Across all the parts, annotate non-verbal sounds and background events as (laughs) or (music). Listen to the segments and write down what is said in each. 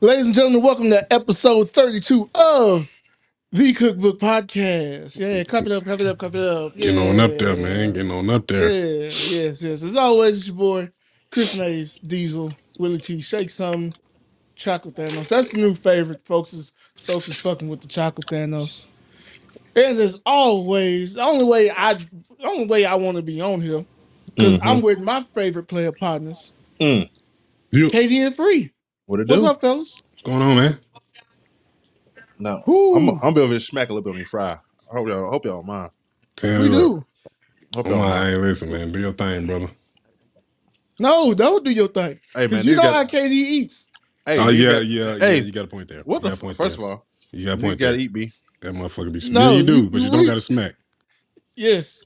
Ladies and gentlemen, welcome to episode 32 of the Cookbook Podcast. Yeah, clap it up, clap it up, clap it up. Yeah. Getting on up there, man. Getting on up there. Yeah, yes, yes. As always, it's your boy, Chris Mays, Diesel, Willie T, Shake some Chocolate Thanos. That's the new favorite, folks. Is folks is fucking with the Chocolate Thanos. And as always, the only way I the only way I want to be on here, because I'm with my favorite player partners, Mm. You, KD and Free. What it What's do? up, fellas? what's going on, man? No, Woo. I'm I'm be over here smack a little bit on your fry. I hope y'all I hope y'all don't mind. Turn We it up. do. Hope Come y'all on, don't mind. hey, listen, man. Do your thing, brother. No, don't do your thing. Hey man, Because you you know got, how KD eats. hey, oh you yeah, got- yeah, hey, yeah. You got a point there. What you the got a f- point first there. of all, you got a you point gotta there. eat me. That motherfucker be. No, yeah, you do, but you you- don't got to smack. Yes.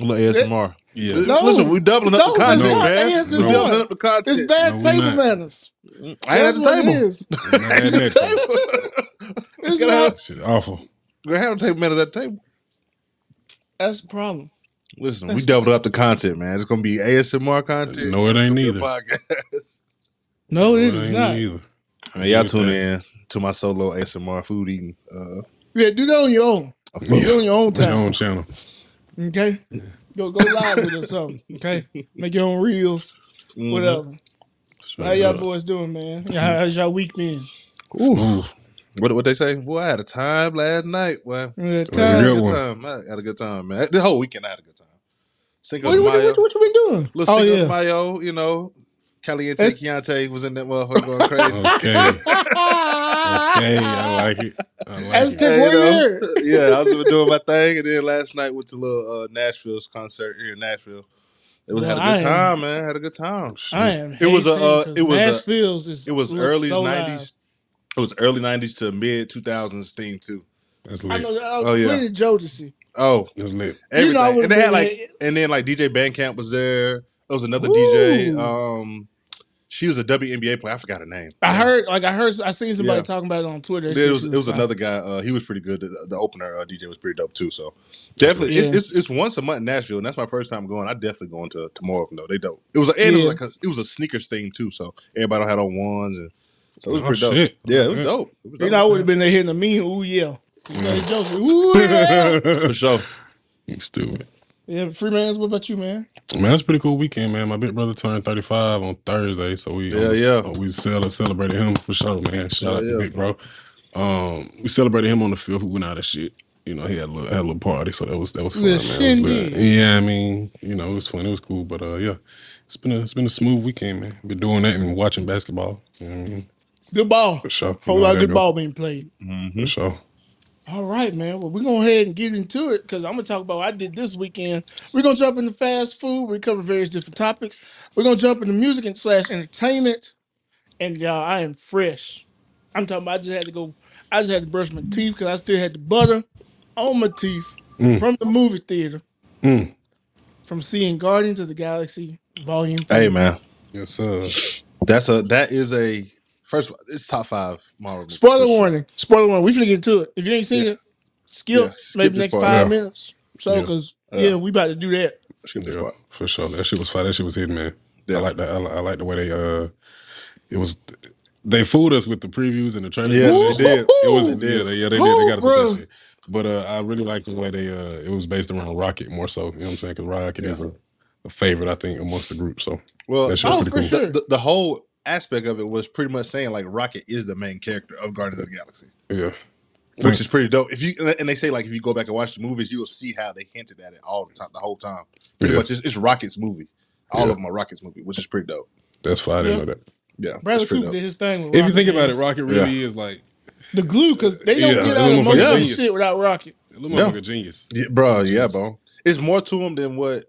A little ASMR. Yeah. No, Listen, we doubling up no, the it's content, not man. ASMR. We doubling up the content. It's bad No, we table not. manners. I ain't at That's the what it table. is. (laughs) Man, that table. (laughs) It's Gotta not. have- shit awful. Go have a table man at that table. That's the problem. Listen, we doubled up the content, man. It's gonna be ASMR content. No, it ain't Good either. podcast. (laughs) No, it No, is ain't not. either. Man, y'all Look tune that. in to my solo ASMR food eating. Uh, Yeah, do that on your own. a Do food. it on your own Your time. own channel. Okay? Go go live with it or something. Okay? (laughs) Make your own reels. Mhm. Whatever. How y'all up. boys doing, man? Yeah, how's y'all week been? Smooth. What what they say? Boy, I had a time last night. Boy, Yeah, was a I time. had a good good one. time. I had a good time, man. The whole weekend I had a good time. Cinco What, de what, Mayo, what, what you been doing? little Oh, Cinco de yeah. Mayo, you know, Caliente That's- Chiante was in that motherfucker going crazy. (laughs) Okay. Okay. I like it. I like Aztec it. Hey, you know, (laughs) yeah, I was doing my thing, and then last night went to little uh, Nashville's concert here in Nashville. It was Well, had a I good am- time, man. Had a good time. I am. It was a, hating uh, 'cause it was a- Nashville's is It was looks early so nineties. It was early nineties to mid two thousands theme too. That's I know. I Oh, yeah. Plenty of Jodeci. Oh, That's lit. You know, everything. and they had like, there. and then like DJ Bandcamp was there. There was another Ooh. DJ. Um, she was a WNBA player. I forgot her name. I Yeah. heard, like, I heard, I seen somebody Yeah. talking about it on Twitter. They it was she it was fine. another guy. Uh, he was pretty good. The, the opener uh, DJ was pretty dope too. So definitely, it's, Yeah. it's it's once a month in Nashville, and that's my first time going. I definitely going to tomorrow. more of them though. They dope. It was a, and it was like a, it was a sneakers thing too. So everybody had on ones, and so it was Oh, pretty dope. shit. Yeah, it was dope. It was You know, I would have been there hitting the mean ooh yeah. You know, Joseph, (laughs) ooh yeah. for sure. You stupid. Yeah, Freemans, what about you, man? Man, that's a pretty cool weekend, man. My big brother turned 35 on Thursday, so we Yeah, um, yeah. uh, we cele- celebrated him for sure, man. Shout out Yeah, to yeah. big bro. Um, we celebrated him on the field. We went out of shit. You know, he had a little, had a little party, so that was that was fun, man. Little It was lit. shindig. yeah, I mean, you know, it was fun. It was cool, but uh, yeah, it's been a it's been a smooth weekend, man. Been doing that and watching basketball. You know what I mean? Good ball. For sure. Whole You know lot of that good go. ball being played. Mm-hmm. For sure. All right, man. Well, we're going to go ahead and get into it because I'm going to talk about what I did this weekend. We're going to jump into fast food. We cover various different topics. We're going to jump into music and slash entertainment. And y'all, I am fresh. I'm talking about I just had to go, I just had to brush my teeth because I still had the butter on my teeth Mm. from the movie theater Mm. from seeing Guardians of the Galaxy Volume 3. Hey man, Yes, sir. that's a that is a first. of all, It's top five Marvel. movies, Spoiler for sure. warning. Spoiler warning. We finna get to it. If you ain't seen Yeah. it, skip, Yeah, skip maybe next part. five Yeah. minutes. So, because, Yeah. yeah, we about to do that. Skip this Yeah, part. for sure. That shit was fire. That shit was hitting, man. Yeah. I like that. I, I like the way they uh, it was. They fooled us with the previews and the trailers. Yeah, they did. It was They yeah, did. they, yeah, they did. They got us with that shit. But uh, I really like the way they uh, it was based around Rocket more so. You know what I'm saying? Because Rocket is a, a favorite, I think, amongst the group. So Well, That shit was Oh, pretty for cool. sure. the, the, the whole aspect of it was pretty much saying like Rocket is the main character of Guardians of the Galaxy, yeah, which is pretty dope. If you and they say like if you go back and watch the movies, you will see how they hinted at it all the time, the whole time. Pretty Yeah. much, it's, it's Rocket's movie. All Yeah. of them are Rocket's movie, which is pretty dope. that's fine. I didn't Yeah. know that. Yeah, Bradley pretty Cooper dope. did his thing. With If you think man. about it, Rocket really is like the glue, because they don't Yeah, get that out of motherfucker most of this shit without Rocket. a little Yeah. motherfucker genius. Yeah, bro, yeah, bro. It's more to him than what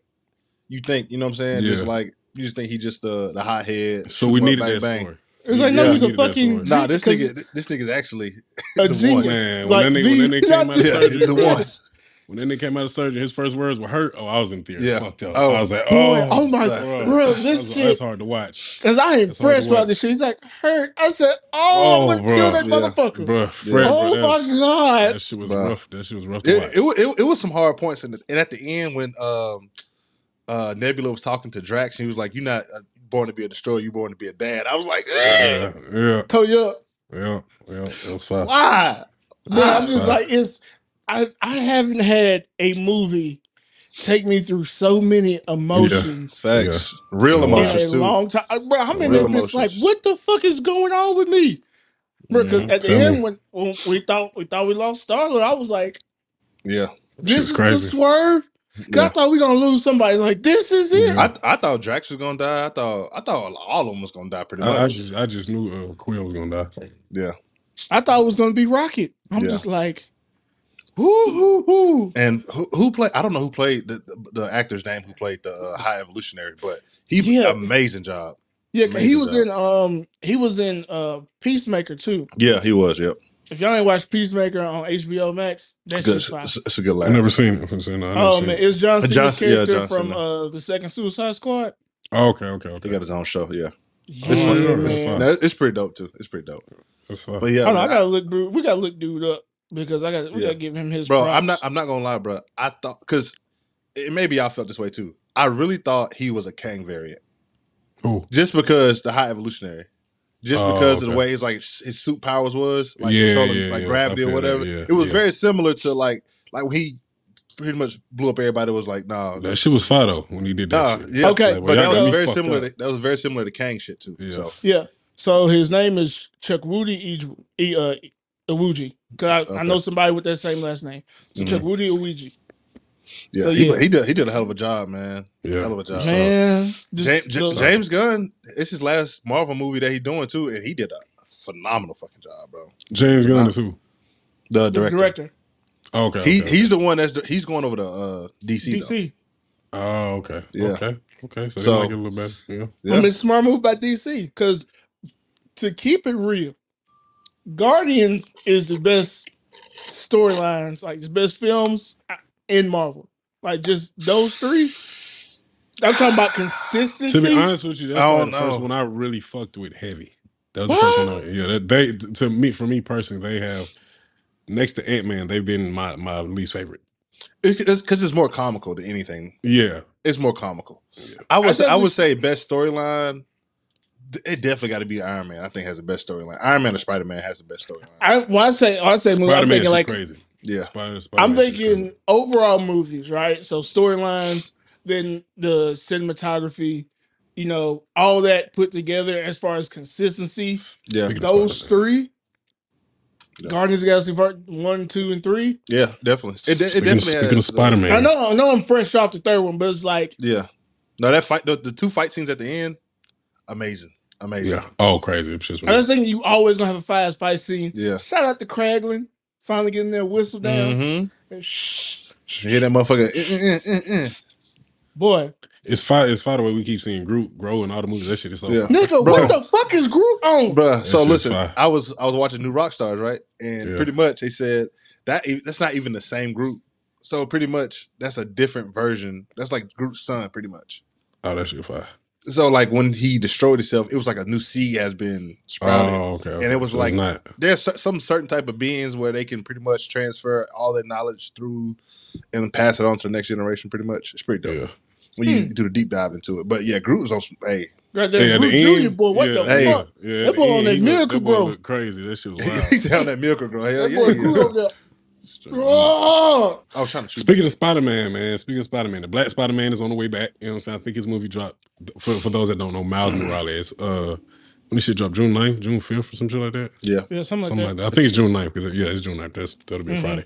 you think. You know what I'm saying? Just Yeah. like you just think he just the the hot head. So we we 'em up, needed bang, that bang. story. It's like, no, Yeah. he's a Needed that fucking story. Nah, this 'cause nigga, this nigga's actually a the genius. one. Man, when like that nigga- when that nigga came out of (laughs) the- Yeah, surgery, the bro. When that nigga came out of surgery, his first words were hurt. Oh, I was in theater. Yeah. Fucked up. Oh. I was like, Boy, oh, oh my, Bro, bro, this that's shit. That's hard to watch. Because I ain't That's hard to impressed about this shit. He's like, hurt. I said, oh, I'm Oh, going to kill bro. that Yeah. motherfucker. Bro, Fred, oh bro, my God. that shit was Bruh. rough. That shit was rough to watch. It, it, wa- it, it was some hard points, in the, and at the end when um, uh, Nebula was talking to Drax, and he was like, "You're not uh, born to be a destroyer. You're born to be a dad." I was like, yeah, yeah. Toe you up. Yeah, yeah, it was fire. Why? Bro, I'm just Wow. like it's. I I haven't had a movie take me through so many emotions Facts. Real Yeah. in a emotions too. long time, bro. I'm in Real like, emotions. what the fuck is going on with me? Because Mhm. at the Tell end, when, when we thought we thought we lost Star-Lord, I was like, Yeah. this Shit's is crazy. the swerve. 'Cause I thought we gonna lose somebody. Like this is it. Yeah. I, I thought Drax was gonna die. I thought I thought all of them was gonna die pretty much. I, I just I just knew uh, Quill was gonna die. yeah. I thought it was gonna be Rocket. I'm Yeah. just like, whoo hoo hoo. And who who played? I don't know who played the the, the actor's name who played the uh, High Evolutionary, but he did Yeah. amazing job. Yeah, 'cause he was job. in um he was in uh Peacemaker too. Yeah, he was. Yep. If y'all ain't watched Peacemaker on HBO Max, that's It's, good. just fine. it's, it's a good I laugh. never seen it. I've never seen it. I never Oh seen man, it. it's John Uh, Cena's John C- yeah, character John from Cena. uh the second Suicide Squad. Oh, okay, okay, okay. He got his own show. Yeah, Yeah, It's fun. Yeah, man. it's fun. No, it's pretty dope too. It's pretty dope. That's fine. But yeah, Hold on, I gotta look dude. We gotta look dude up because I got we Yeah. gotta give him his bro, props. I'm not. I'm not gonna lie, bro. I thought because it, maybe y'all felt this way too. I really thought he was a Kang variant, Ooh. just because the High Evolutionary, just Oh, because of the way his like his suit powers was, like Yeah, controlling yeah, like yeah. gravity or feel that, whatever. yeah, it was yeah. very similar to like like when he pretty much blew up everybody. Was like, nah, That shit was fire though when he did nah, that shit. yeah, Okay, Like, but that y'all was very similar. To, that was very similar to Kang shit too. Yeah. So Yeah. So his name is Chukwudi Ij- E- uh, Iwuji. Cause I, I know somebody with that same last name. So Mhm. Chukwudi Iwuji. Yeah, So, he, yeah. he did he did a hell of a job, man. Yeah. Hell of a job. Man, this- James, J- the- James Gunn, it's his last Marvel movie that he's doing too, and he did a phenomenal fucking job, bro. James Gunn Nah. is who? The the director. director, Oh, okay. He okay, he's the one that's he's going over to uh, DC. DC. okay. Oh, okay. Yeah. Okay. Okay. So, So- they like it a little better. Yeah. Though. I Yeah. mean, smart move by DC. Because to keep it real, Guardian is the best storylines, like the best films in Marvel. Like just those three. I'm talking about consistency. To consistency. be honest with you, that's I why don't the first know. one I really fucked with heavy. That was the first one. I, yeah, that they to me for me personally, they have next to Ant Man, they've been my my least favorite. Because it's, it's more comical than anything. Yeah, It's more comical. Yeah. I would I say, I definitely- would say best storyline. th- It definitely got to be Iron Man. I think has the best storyline. Iron Man or Spider Man has the best storyline. I when I say when I say movie, Spider I'm Man thinking is like crazy. Yeah, Spider, Spider I'm thinking overall movies, right? So storylines, then the cinematography, you know, all that put together as far as consistency. yeah, Those three, Yeah. Guardians of the Galaxy Part One, Two, and Three. yeah, definitely. It, de- it Speaking, definitely speaking has. of uh, Spider Man, I know, I know, I'm fresh off the third one, but it's like Yeah, no, that fight, the, the two fight scenes at the end, amazing, amazing. yeah, oh crazy, it's just I was thinking you always gonna have a fast fight scene. yeah. Shout out to Kraglin, finally getting their whistle down. Mm-hmm. And shh, You hear that motherfucker? eh, eh, eh, eh, eh. boy, it's fire. It's fire the way we keep seeing Groot grow in all the movies. That shit is so. Yeah. fire. nigga, Bro. what the fuck is Groot on? Bruh, so shit's listen, fire. I was I was watching New Rockstars, right? And Yeah. pretty much they said that e- that's not even the same group. So pretty much that's a different version. That's like Groot's son, pretty much. Oh, that shit fire. So like when he destroyed himself, it was like a new seed has been sprouted. Oh, okay. okay. it was So like- not. There's some certain type of beings where they can pretty much transfer all their knowledge through and pass it on to the next generation. Pretty much, it's pretty dope Yeah. when you hmm. do the deep dive into it. But yeah, Groot was on. Some, hey, Right there, at Groot the Junior end, boy. What yeah, the Hey. fuck? Yeah, That boy on end, that he look- miracle that boy grow. crazy. That shit was (laughs) he's on that miracle girl. Hell That yeah, boy yeah. Groot over there. Straight. Oh, I was trying to shoot. Speaking of Spider Man, man. Speaking of Spider Man, the Black Spider Man is on the way back. You know what I'm saying? I think his movie dropped. For for those that don't know, Miles Morales. Uh, when this shit drop? June 9th, June 5th, or some shit like that. yeah, yeah, something like Something that. like that. I think it's June 9th. Because, yeah, it's June 9th. That's that'll be a Mhm. Friday.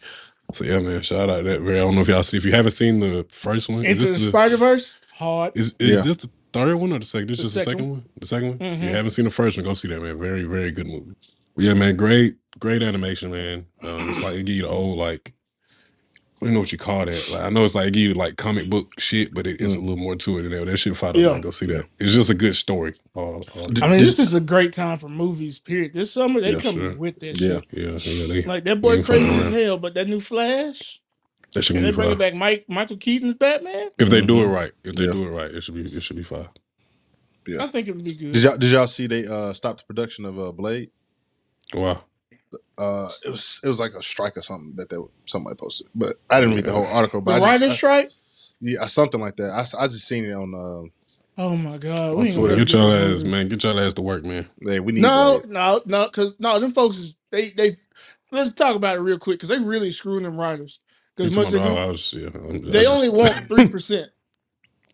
So yeah, man. Shout out to that. Very. I don't know if y'all see. If you haven't seen the first one, is Into the this the, Spider Verse, hard. is, is Yeah. this the third one or the second? This The is the second second one. The second one. If you haven't seen the first one, go see that man. Very very good movie. But yeah, man. Great great animation, man. Um, it's like it give you the old like. I don't know what you call that. Like, I know it's like it give you like comic book shit, but it, it's a little more to it than that. That shit fight Yeah. yeah. Go see that. It's just a good story. Uh, uh, I mean, Did- this is a great time for movies. Period. This summer they Yeah, come sure. with that Yeah. shit. yeah, yeah. They, Like that boy They crazy as around. hell, but that new Flash, that should and be they bring fire. it back Mike Michael Keaton's Batman. If they do it Mhm. right, if they Yeah. do it right, it should be it should be fire. Yeah. I think it would be good. Did y'all did y'all see they uh stopped the production of uh Blade? Wow. Uh, it was it was like a strike or something that they somebody posted, but I didn't read the whole article. the But I just, writer's I- strike. yeah, something like that. I, I just seen it on uh, Oh my god, we ain't Twitter. get Get your ass, movie. man. Get your ass to work, man. Yeah, we need No, Blade. no, no, because no, them folks is they they. Let's talk about it real quick because they really screwing them writers. Because much they, about- do, I was- yeah, they just- only (laughs) want three percent,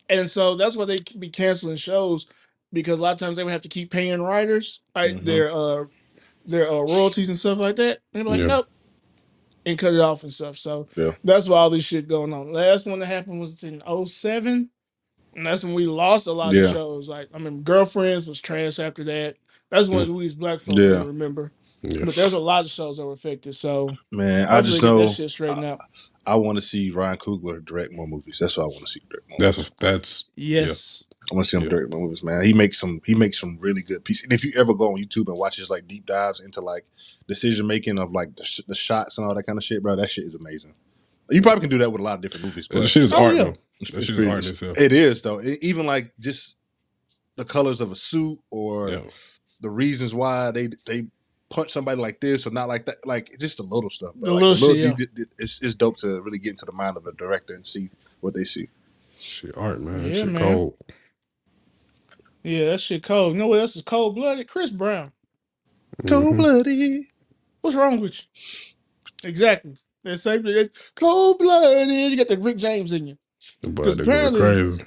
and so that's why they be canceling shows because a lot of times they would have to keep paying writers like Mhm. their uh their uh, royalties and stuff like that. And they're like, Yeah. nope, and cut it off and stuff. So Yeah. that's why all this shit going on. Last one that happened was in 07. And that's when we lost a lot Yeah. of shows. Like I mean, Girlfriends was trash after that. That's when we as black folks Yeah. don't remember. yeah. But there's a lot of shows that were affected. So Man, I hopefully just get know that shit straightened out. I want to see Ryan Coogler direct more movies. That's what I want to see direct more. That's movies. that's Yes. I want to see him Yeah. direct more movies, man. He makes some he makes some really good pieces. And if you ever go on YouTube and watch his like deep dives into like decision making of like the, sh- the shots and all that kind of shit, bro, that shit is amazing. You probably can do that with a lot of different movies, but that shit is Oh, art yeah. though. it's- That it's shit is art itself. It is though. It- even like just the colors of a suit or Yeah. the reasons why they they punch somebody like this or not like that. Like it's just the little stuff. bro. The Like, little shit, deep- deep- it's, it's dope to really get into the mind of a director and see what they see. Shit, art, man. Yeah, shit man. cold. Yeah, that shit cold. You know what else is cold blooded? Chris Brown. Mhm. blooded. What's wrong with you? Exactly. That same thing. Cold blooded. You got the Rick James in you. But 'Cause they go apparently- crazy.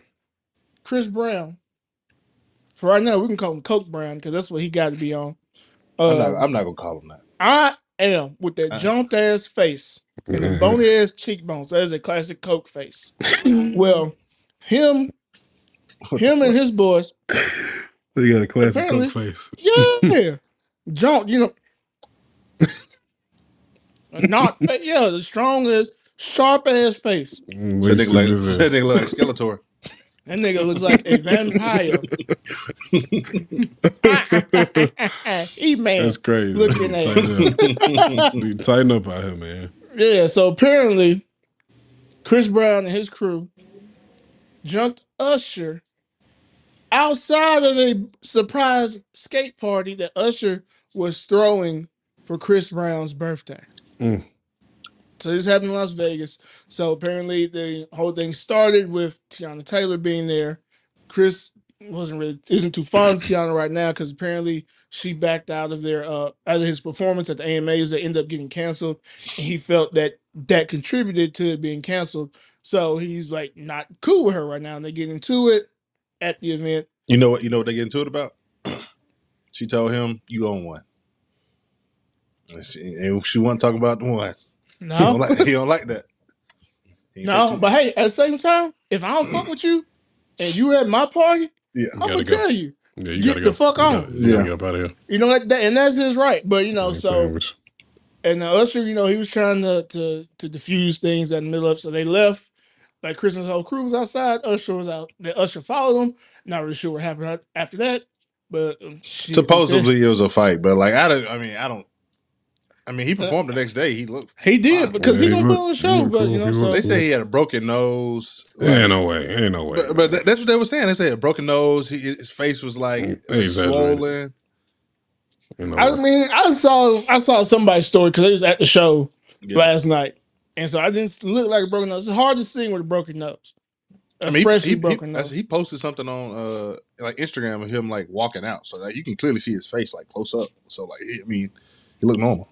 Chris Brown. For right now, we can call him Coke Brown because that's what he got to be on. Uh, I'm not. I'm not gonna call him that. I am with that Uh. jumped ass face and the bony ass cheekbones. That is a classic Coke face. well, him, What the him and his boys, (laughs) They got a classic Apparently- coke face. (laughs) yeah, (laughs) jump. You know, not yeah, the strongest, sharp ass face. Mm, Said we nigga like, just- said nigga like Skeletor. That nigga looks like a vampire. he man. That's crazy. Looking tighten, at up. We tighten up out here, man. Yeah, so apparently Chris Brown and his crew jumped Usher outside of a surprise skate party that Usher was throwing for Chris Brown's birthday. Mm. So this happened in Las Vegas. So apparently the whole thing started with Teyana Taylor being there. Chris wasn't really isn't too fond of Teyana right now because apparently she backed out of their uh out of his performance at the AMAs that ended up getting canceled. And he felt that that contributed to it being canceled. So he's like not cool with her right now. And they get into it at the event. You know what? You know what they get into it about? (clears throat) she told him, "You own one," and she, and she wasn't talking about the one. He don't No, like, he don't like that. He ain't no, take but hey, at the same time, if I don't fuck with you and you at my party, Yeah. I'm gotta gonna go. tell you. Yeah, you Get gotta get the go. fuck You gotta- You gotta Yeah. get up out of here. You know that, and that's his right. But you know, I ain't so with and uh, Usher, you know, he was trying to to to diffuse things in the middle of. So they left. Like Chris and his whole crew was outside. Usher was out. Then Usher followed him. Not really sure what happened after that. But um, shit, Supposedly it was a fight, but like I don't. I mean, I don't. I mean, he performed the next day. He looked. he did fine. because Yeah, he he gonna put look- on the he show. look But cool. you know, He so look They say he had a broken nose. There like- ain't no way. Ain't no way. but, but that- that's what they were saying. They said a broken nose. He, his face was like, Mm, like exaggerated. swollen. Ain't no I way. mean, I saw I saw somebody's story because they was at the show Yeah. last night, and so I didn't look like a broken nose. It's hard to sing with a broken nose. A I mean, freshly he, he, broken he, nose. he posted something on uh like Instagram of him like walking out, so like you can clearly see his face like close up. So like, he, I mean, he looked normal.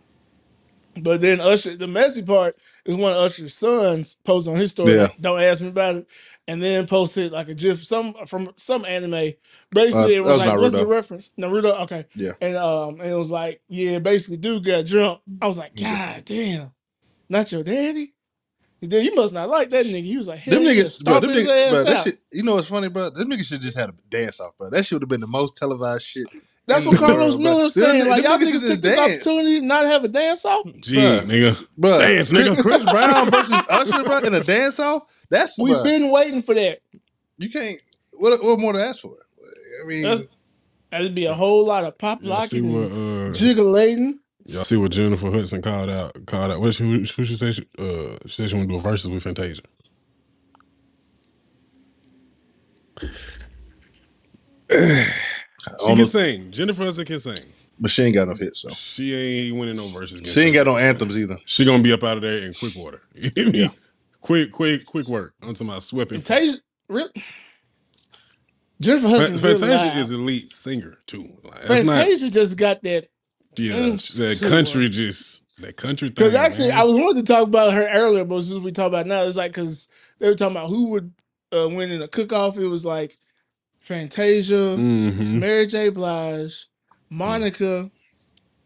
But then Usher, the messy part is one of Usher's sons posted on his story. Yeah. Don't ask me about it. And then posted like a GIF some from some anime. Basically, Uh, it that was was like, what's the reference? Naruto. Okay. Yeah. And um, and it was like, yeah, basically, dude got drunk. I was like, God damn, not your daddy. Then you must not like that nigga. He was like, hell Them yeah, niggas, bro, stomp them his niggas, ass bro, that out. shit. You know what's funny, bro? Them niggas should just had a dance off, bro. That should have been the most televised shit. That's in what the Carlos world, Miller bro. was saying. Them- Like them y'all niggas niggas just took this dance. opportunity to not have a dance off. Gee, Bruh. nigga. Bro, Dance, Chris, nigga. (laughs) Chris Brown versus Usher, bro, in a dance off. That's We've bruh, been waiting for that. you can't. What, what more to ask for? I mean, That'd be a whole lot of pop Y'all see locking what and uh, jiggling. Y'all see what Jennifer Hudson called out called out. What she who, who she say she uh she said she wanna do a versus with Fantasia. I (sighs) She don't can know, sing. Jennifer Hudson can sing. but she ain't got no hits, so She ain't winning no verses. against she ain't got no anthems either. She gonna be up out of there in quick order. (laughs) You hear me? Yeah. Quick, quick, quick work. I'm talking about sweeping. Fantasia, really? Jennifer Hudson Fa- really Fantasia loud. is a lead singer too. Like, that's not Fantasia just got that yeah. Mm, that too, country just that country thing. because actually man. I was wanting to talk about her earlier, but since we talk about it now, it's like because they were talking about who would uh, win in a cook off. It was like Fantasia, Mhm. Mary J. Blige, Monica,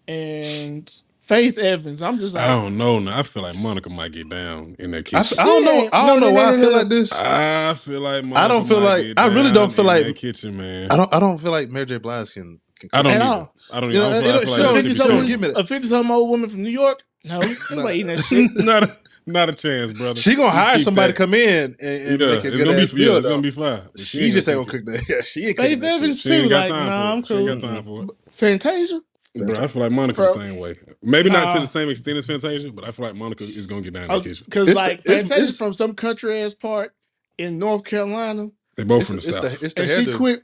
and Faith Evans. I'm just I don't know. Now I feel like Monica might get down in that I, kitchen. f- I don't know. I don't No, know no, why no, I feel no. like this. I feel like Monica I don't feel might like- I really don't down feel in like- that kitchen, man. I don't. I don't feel like Mary J. Blige can. Can I don't At either. all. I don't. You know, I don't it- feel, I it- feel sure, like give that me should some- be something, give me that. a 50 something old woman from New York? No, (laughs) nobody eating that (laughs) shit. not a, not a chance, brother. She gonna hire somebody that. to come in and, and Yeah, make a it's good gonna ass be yeah, meal. it's though. gonna be fine. But She just ain't gonna cook that. (laughs) Yeah, she ain't Faith cooking that shit. Evans She ain't too. got Like, time nah, for I'm it. She ain't got cool. time for it. Fantasia? Bro, I feel like Monica Bro. the same way. Maybe not to the same extent as Fantasia, but I feel like Monica is gonna get down in the kitchen. Because It's the- like it's- Fantasia's it's- from some country ass part in North Carolina, They both It's, from the it's south. the it's the and she quit.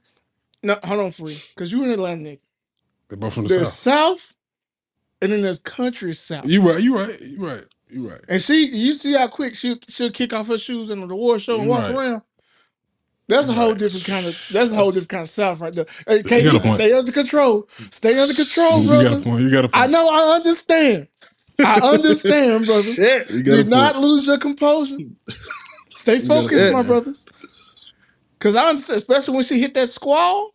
No, hold on, free. Because you're in Atlantic. They're both from the There's south. South, and then there's country South. You right. You right. You right. You right. and she, you see how quick she she'll kick off her shoes in the award show and walk Right. around. That's a whole Right. different kind of. That's a whole That's- different kind of South right there. Hey, You got a KD, point. stay under control. Stay under control, you got a brother. point. You got a point. I know. I understand. I (laughs) understand, brother. Shit. You got a Do point. not lose your composure. Stay You got a focused, point, my man. brothers. Because I understand, especially when she hit that squall.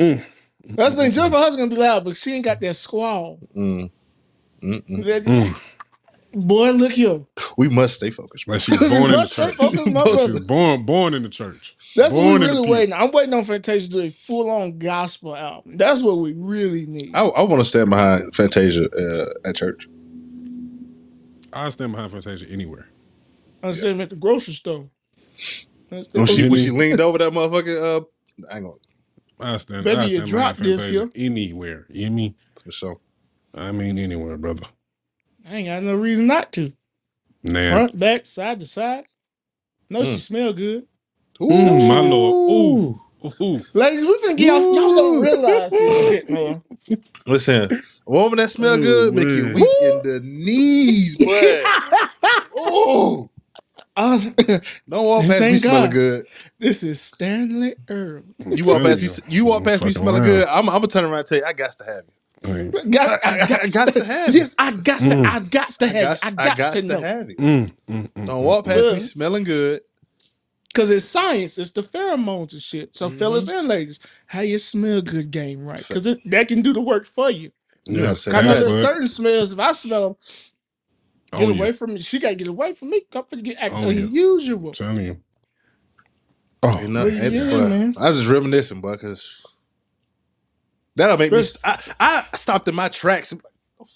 Mm. That's the thing. Jennifer Hudson gonna be loud, but she ain't got that squall. Mm. Mm-mm. That- Mm. Boy, look here. We must stay focused. Like she was (laughs) born in the Stay church. focused, my (laughs) She was brother. born born in the church. That's what born we in the really pew. waiting. I'm waiting on Fantasia to do a full on gospel album. That's what we really need. I, I want to stand behind Fantasia uh, at church. I stand behind Fantasia anywhere. I'm saying at the grocery store. That's the- When she when Jimmy. she leaned over that motherfucking uh, I ain't gonna I stand. Baby, I you stand behind dropped this Fantasia anywhere. You hear me? for sure. I mean anywhere, brother. I ain't got no reason not to. Nah. Front, back, side to side. No, she Mm. smell good. Mm, my lord. Ooh. Ooh. Ladies, we finna get y'all, y'all don't Ooh. realize this (laughs) shit, man. Listen, a woman that smell Ooh, good make you man. weak in the knees, boy. (laughs) oh, Uh, (laughs) don't walk This past me ain't smelling God. good. this is Stanley Earl. You walk past me, you walk past me Fucking smelling around. good. I'm, I'm gonna turn around and tell you, I got to have you. I Got, I- I- I gots to have it. (laughs) Yes, I got to. Mm. I got to I have. got, it. I I got got to to know. have you. mm, mm, mm, Don't mm, walk past Look. me smelling good. Cause it's science. It's the pheromones and shit. So fellas and ladies, how you smell good game right? Cause it, that can do the work for you. You Yeah. gotta say I know that. there's but- certain smells. If I smell them, Oh, get Oh, away yeah. from me. She gotta get away from me. Come for to get act Oh, yeah. unusual. I'm telling you. Oh, Ain't nothing, ain't- yeah, but man. I was just reminiscing, but because that'll make me. Chris- St- I, I stopped in my tracks.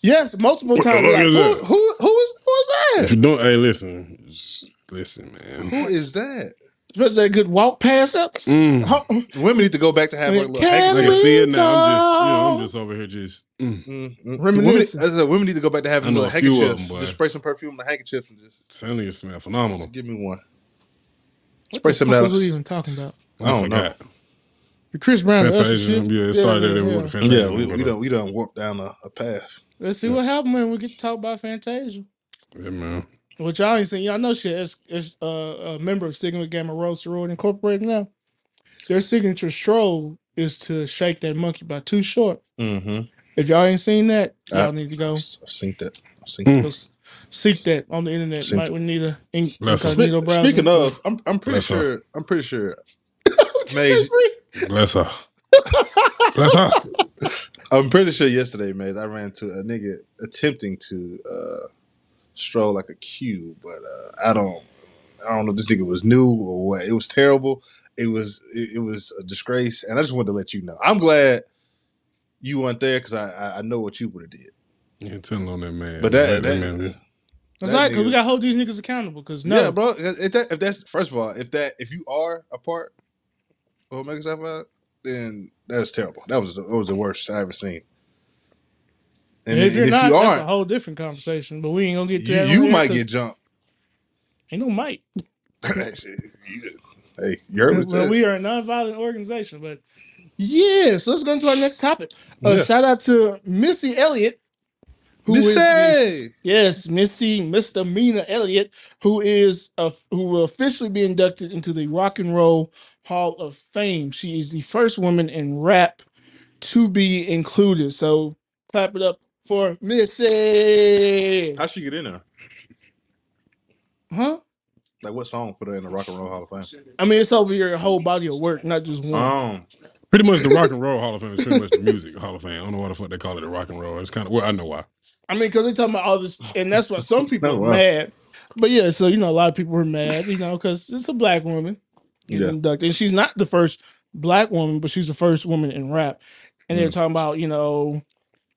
Yes, multiple What the times. fuck Like, is Who, that? who, who is who is if that? you don't, hey, listen, Just listen, man. Who is that? Especially that good walk pass up. Mm. Huh? Women need to go back to having a little Can I can see it now. I'm just, you know. I'm just over here, just. Mm. Mm. Reminiscing. Women, as I said, women need to go back to I having know little a few of handkerchiefs. them, boy. just spray some perfume on the handkerchief and just, Telling you, it smell phenomenal. just give me one. What Spray the some fuck of was that. we even talking about? I don't know. forgot. The Chris Brown and Usher Fantasia. shit? Yeah, it started yeah, there yeah. with Fantasia. Yeah, we, we don't we don't warp down a, a path. Let's see what happened when we get to talk about Fantasia. Yeah, man. Which y'all ain't seen. Y'all know she is, is uh, a member of Sigma Gamma Rho Sorority Incorporated now. Their signature stroll is to shake that monkey by too short. Mm-hmm. If y'all ain't seen that, y'all Uh, need to go, I've seen that. I've seen Mm. go s- seek that on the internet. Seen Might we need a in- Bless her. incognito Spe- browser. speaking of, I'm I'm pretty Bless her. sure I'm pretty sure (laughs) What you Maze- say, Free? Bless her. Bless her. (laughs) I'm pretty sure yesterday, Maze, I ran to a nigga attempting to uh stroll like a cube, but uh I don't I don't know if this nigga was new or what. It was terrible. It was it, it was a disgrace, and I just wanted to let you know. I'm glad you weren't there because I, I I know what you would have did. Yeah, telling on that man. But that, that, that, man. That's that right, because we got to hold these niggas accountable. Because no, Yeah, bro. If, that, if that's first of all, if that if you are a part of Omega Psi Phi, then that's terrible. That was that was the worst I ever seen. And, if and you're if not, you that's a aren't, whole different conversation. But we ain't gonna get to you, that. you here might get jumped. Ain't no might. You- (laughs) hey, you heard what well, we are a nonviolent organization, but yeah. So let's go into our next topic. Uh, Yeah. Shout out to Missy Elliott, who is the- Missy. Yes, Missy Misdemeanor Elliott, who is a, who will officially be inducted into the Rock and Roll Hall of Fame. She is the first woman in rap to be included. So clap it up for Missy. How'd she get in there? Huh? Like what song put her in the Rock and Roll Hall of Fame? I mean, it's over your whole body of work, not just one. Um, Pretty much the Rock and Roll Hall of Fame is pretty much the music Hall of Fame. I don't know why the fuck they call it the Rock and Roll. It's kind of well, I know why. I mean, because they talking about all this, and that's why some people (laughs) Oh, are wow. mad. But yeah, so you know, a lot of people are mad, you know, because it's a black woman getting Yeah. inducted, and she's not the first black woman, but she's the first woman in rap. And they're Mm. talking about, you know,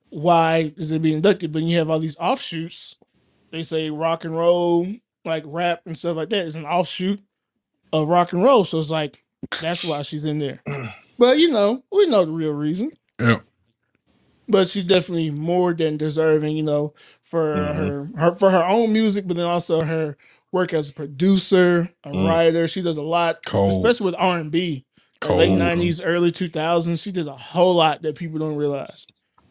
why is it being inducted? But you have all these offshoots. They say rock and roll, like rap and stuff like that, is an offshoot of rock and roll. So it's like that's why she's in there. (clears throat) But you know, we know the real reason. Yeah. But she's definitely more than deserving, you know, for Mhm. her, her for her own music, but then also her work as a producer, a Mm. writer. She does a lot, Cold. especially with R and B. Late nineties, early two thousands. She did a whole lot that people don't realize.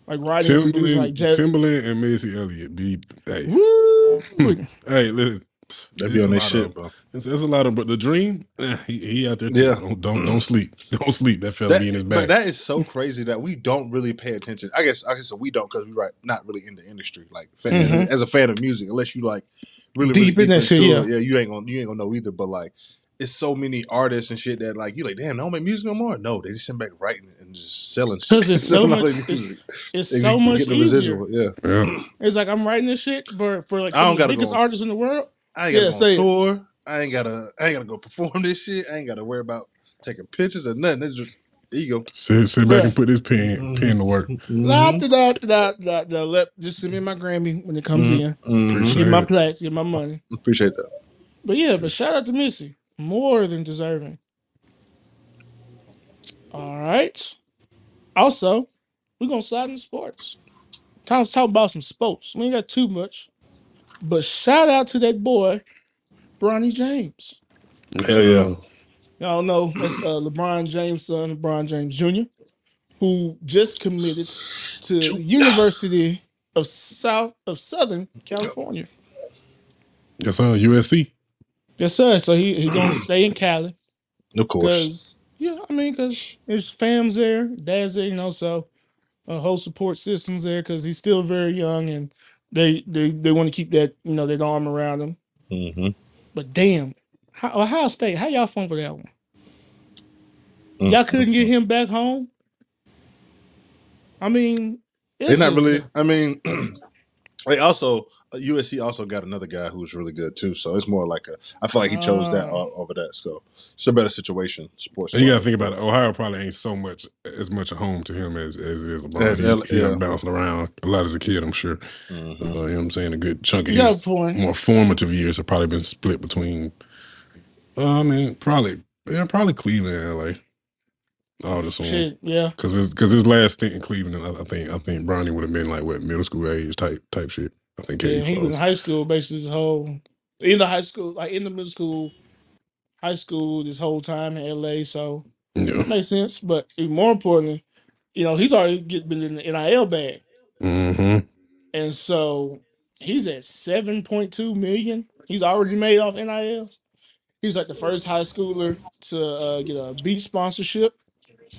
Like writing and Timbaland, like Jeff. Timbaland and Missy Elliott be hey, Woo! hey, listen. they be on their shit, of- bro. It's, it's a lot of but the dream, eh, he, he out there. Too. Yeah. Don't, don't don't sleep. (laughs) Don't sleep. That fella That, be in his back. but that is so crazy that we don't really pay attention. I guess I guess so we don't because we right not really in the industry. Like fan, Mhm. as a fan of music, unless you like really Deep really in that shit, yeah. yeah, you ain't gonna you ain't gonna know either. But like, it's so many artists and shit that like you like, damn, they don't make music no more. No, they just sitting back writing and just selling shit. 'Cause it's so Selling all much- their music. It's They so get much the easier. residual, Yeah, yeah. It's like I'm writing this shit, but for like I don't of the gotta biggest go- artists in the world. I ain't gotta say go it. on tour. I ain't gotta I ain't gotta go perform this shit. I ain't gotta worry about taking pictures or nothing. It's just there you go. Sit sit back Yeah. and put this pen Mhm. pen to work. La Mhm. da da da da da. Let just send me my Grammy when it comes Mhm. in. Mhm. Appreciate Get my it. plaques, get my money. Appreciate that. But yeah, but shout out to Missy. More than deserving. All right. Also, we're gonna slide in sports. Time to talk about some sports. We ain't got too much. But shout out to that boy, Bronny James. Hell yeah. Y'all know that's uh, LeBron James' son, LeBron James Jr., who just committed to the University of South of Southern California. Yes, sir. USC. Yes, sir. So he he's gonna stay in Cali Of course. because yeah, I mean, because his fam's there, dad's there, you know, so a whole support system's there because he's still very young and they they they want to keep that you know that arm around him. Mm-hmm. But damn, how, Ohio State, how y'all fun for that one? Y'all couldn't get him back home. I mean, They're it's not a- really. I mean, (clears throat) they also uh, USC also got another guy who's really good too. So it's more like a. I feel like he chose that Ah. o- over that. So it's a better situation. Sports. And you got to think about it. Ohio probably ain't so much as much a home to him as, as it is LeBron. As he L- he done yeah. bounced around a lot as a kid, I'm sure. Mhm. Uh, you know what I'm saying? A good chunk of You got his point. more formative years have probably been split between. Uh, I mean, probably yeah, probably Cleveland, and LA. All the same. Shit, yeah. Cause his, cause his last stint in Cleveland, I, I think I think Bronny would have been like what middle school age type type shit. I think Yeah, he was in high school basically his whole in the high school, like in the middle school, high school this whole time in LA. So Yeah. makes sense. But even more importantly, you know, he's already get, been in the NIL bag. Mm-hmm. And so he's at 7.2 million. He's already made off NILs. He was like the first high schooler to uh, get a beat sponsorship.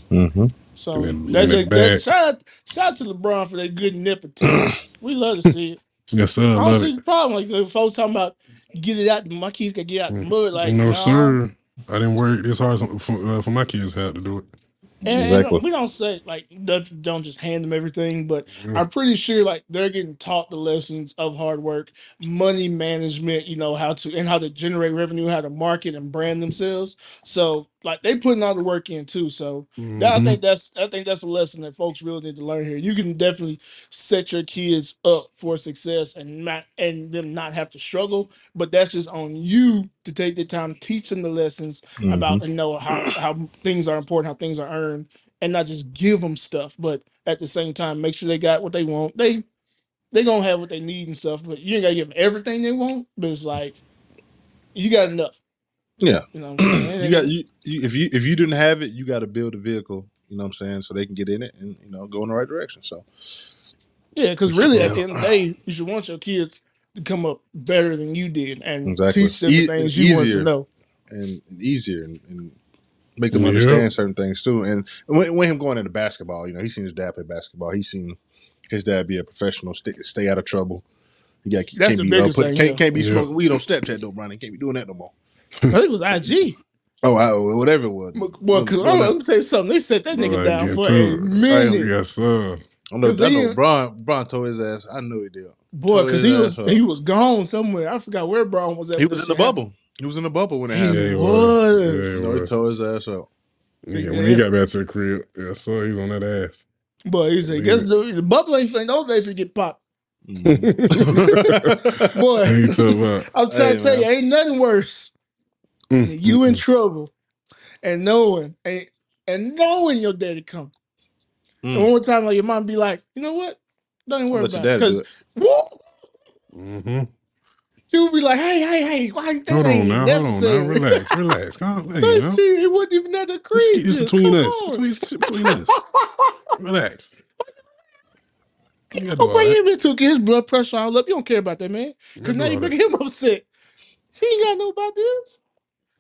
Mhm. So And then- that, and then that, that- shout, out, shout out to LeBron for that good nepotism. (clears throat) we love to see it. Yes, sir. I don't Love see it. the problem. Like the folks talking about get it out. My kids can get out the mud. Like no, nah. sir. I didn't work this hard for, uh, for my kids to to do it. And, and Exactly. we don't say like don't don't just hand them everything, but. I'm pretty sure like they're getting taught the lessons of hard work, money management, you know how to and how to generate revenue, how to market and brand themselves. So like they putting all the work in too. So that, I Mhm. think that's I think that's a lesson that folks really need to learn here. You can definitely set your kids up for success and not and them not have to struggle, but that's just on you to take the time to teach them the lessons Mhm. about and know how how things are important, how things are earned, and not just give them stuff, but at the same time make sure they got what they want. They they gonna have what they need and stuff, but you ain't gotta give them everything they want. But it's like you got enough. Yeah. You know, what I'm saying? (clears throat) You got you, you if you if you didn't have it, you got to build a vehicle. You know what I'm saying, so they can get in it and you know go in the right direction. So Yeah, because really, at the end of the day, you should want your kids to come up better than you did and Exactly. teach them the E- things you want to easier. know. and easier and, and make them Yeah. understand certain things too. And when, when him going into basketball, you know, he's seen his dad play basketball. He's seen his dad be a professional, stay, stay out of trouble. He got That's can't the be uh, biggest put- thing, can't, yeah. can't be Yeah. smoking weed on Snapchat though, Brian. He can't be doing that no more. I think it was IG. Oh, I, whatever it was. Well, because No, no, let me tell you something. They set that nigga down for to a it. minute. Yes, sir. I know, Cause I he- know Bron, Bron told his ass. I know he did. Boy, because he was ass up. he was gone somewhere. I forgot where Brown was at. He was in the shit happened. bubble. He was in the bubble when it He happened. Yeah, he was. was. Yeah, he No, he tore his ass up. Yeah, when he got back to the crib, yes, sir, he was on that ass. Boy, he said, guess the, the bubble ain't finna, those days get popped. Mm. (laughs) (laughs) Boy, he took about. (laughs) I'm trying Hey, to tell you, ain't nothing worse Mm, than you mm, in mm. trouble and knowing and, and knowing your daddy come. Mm. And one time, like your mom be like, you know what? Don't even worry your about it. daddy do Because it. Mhm. you be like, hey, hey, hey, why that Hold on now, hold on now. necessary. Relax, (laughs) relax. Calm down. That You know? it wasn't even that This, decrease. this Just between come us. on. Between, between us. Relax. You gotta (laughs) do Don't all bring that. him into his blood pressure all up. You don't care about that, man. You Because gotta now do you all make that. him upset. He ain't got to know about this.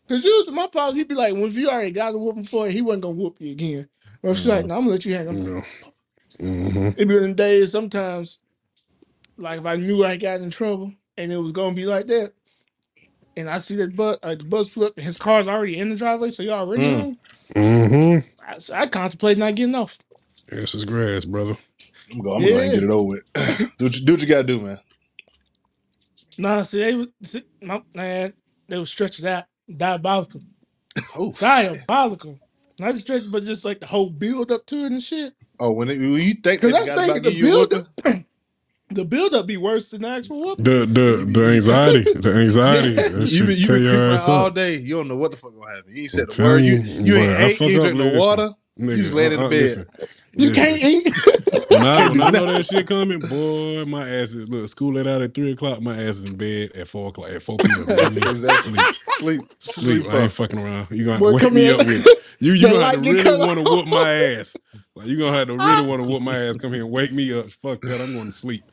Because you, my pops, he'd be like, when you already got a whooping for it, he wasn't going to whoop you again. But she's like, no, I'm going to let you hang him. You know. Mm-hmm. It be in days sometimes, like if I knew I got in trouble and it was going to be like that, and I see that bus, uh, the bus pull up, and his car's already in the driveway, so y'all already Mm. home. Mm-hmm. I, so I contemplate not getting off. This is grass, brother. I'm going. I'm going to Yeah. get it over with. (coughs) do what you do. What you got to do, man. Nah, see, they was, see, my, man, they was stretching out, diabolical. Oh, shit. diabolical. Not just stretch, but just like the whole build up to it and shit. oh, when, it, when you think Because that that's the guy's thinking about the give you a build whooping, up, (clears throat) the build up be worse than the actual whooping. The the the anxiety, (laughs) the anxiety. That you shit been, you tear been your ass around all day. You don't know what the fuck gonna happen. You ain't I'm said the telling word. You, you, you ain't boy, I ate. You ain't up, drink no listen. water. Nigga, just laid in the uh, bed. listen, You listen. can't eat. When I, when I (laughs) know that shit coming, boy, my ass is look school let out at three o'clock. My ass is in bed at four o'clock at four p.m. You know what I mean? exactly. Sleep, Sleep. sleep. Sleep I ain't for. fucking around. You gonna have Boy, to wake me in. up with it. (laughs) You You gonna have to really want to whoop my (laughs) ass. Like you gonna have to really want to whoop my ass. Come here and wake me up. Fuck that. I'm going to sleep.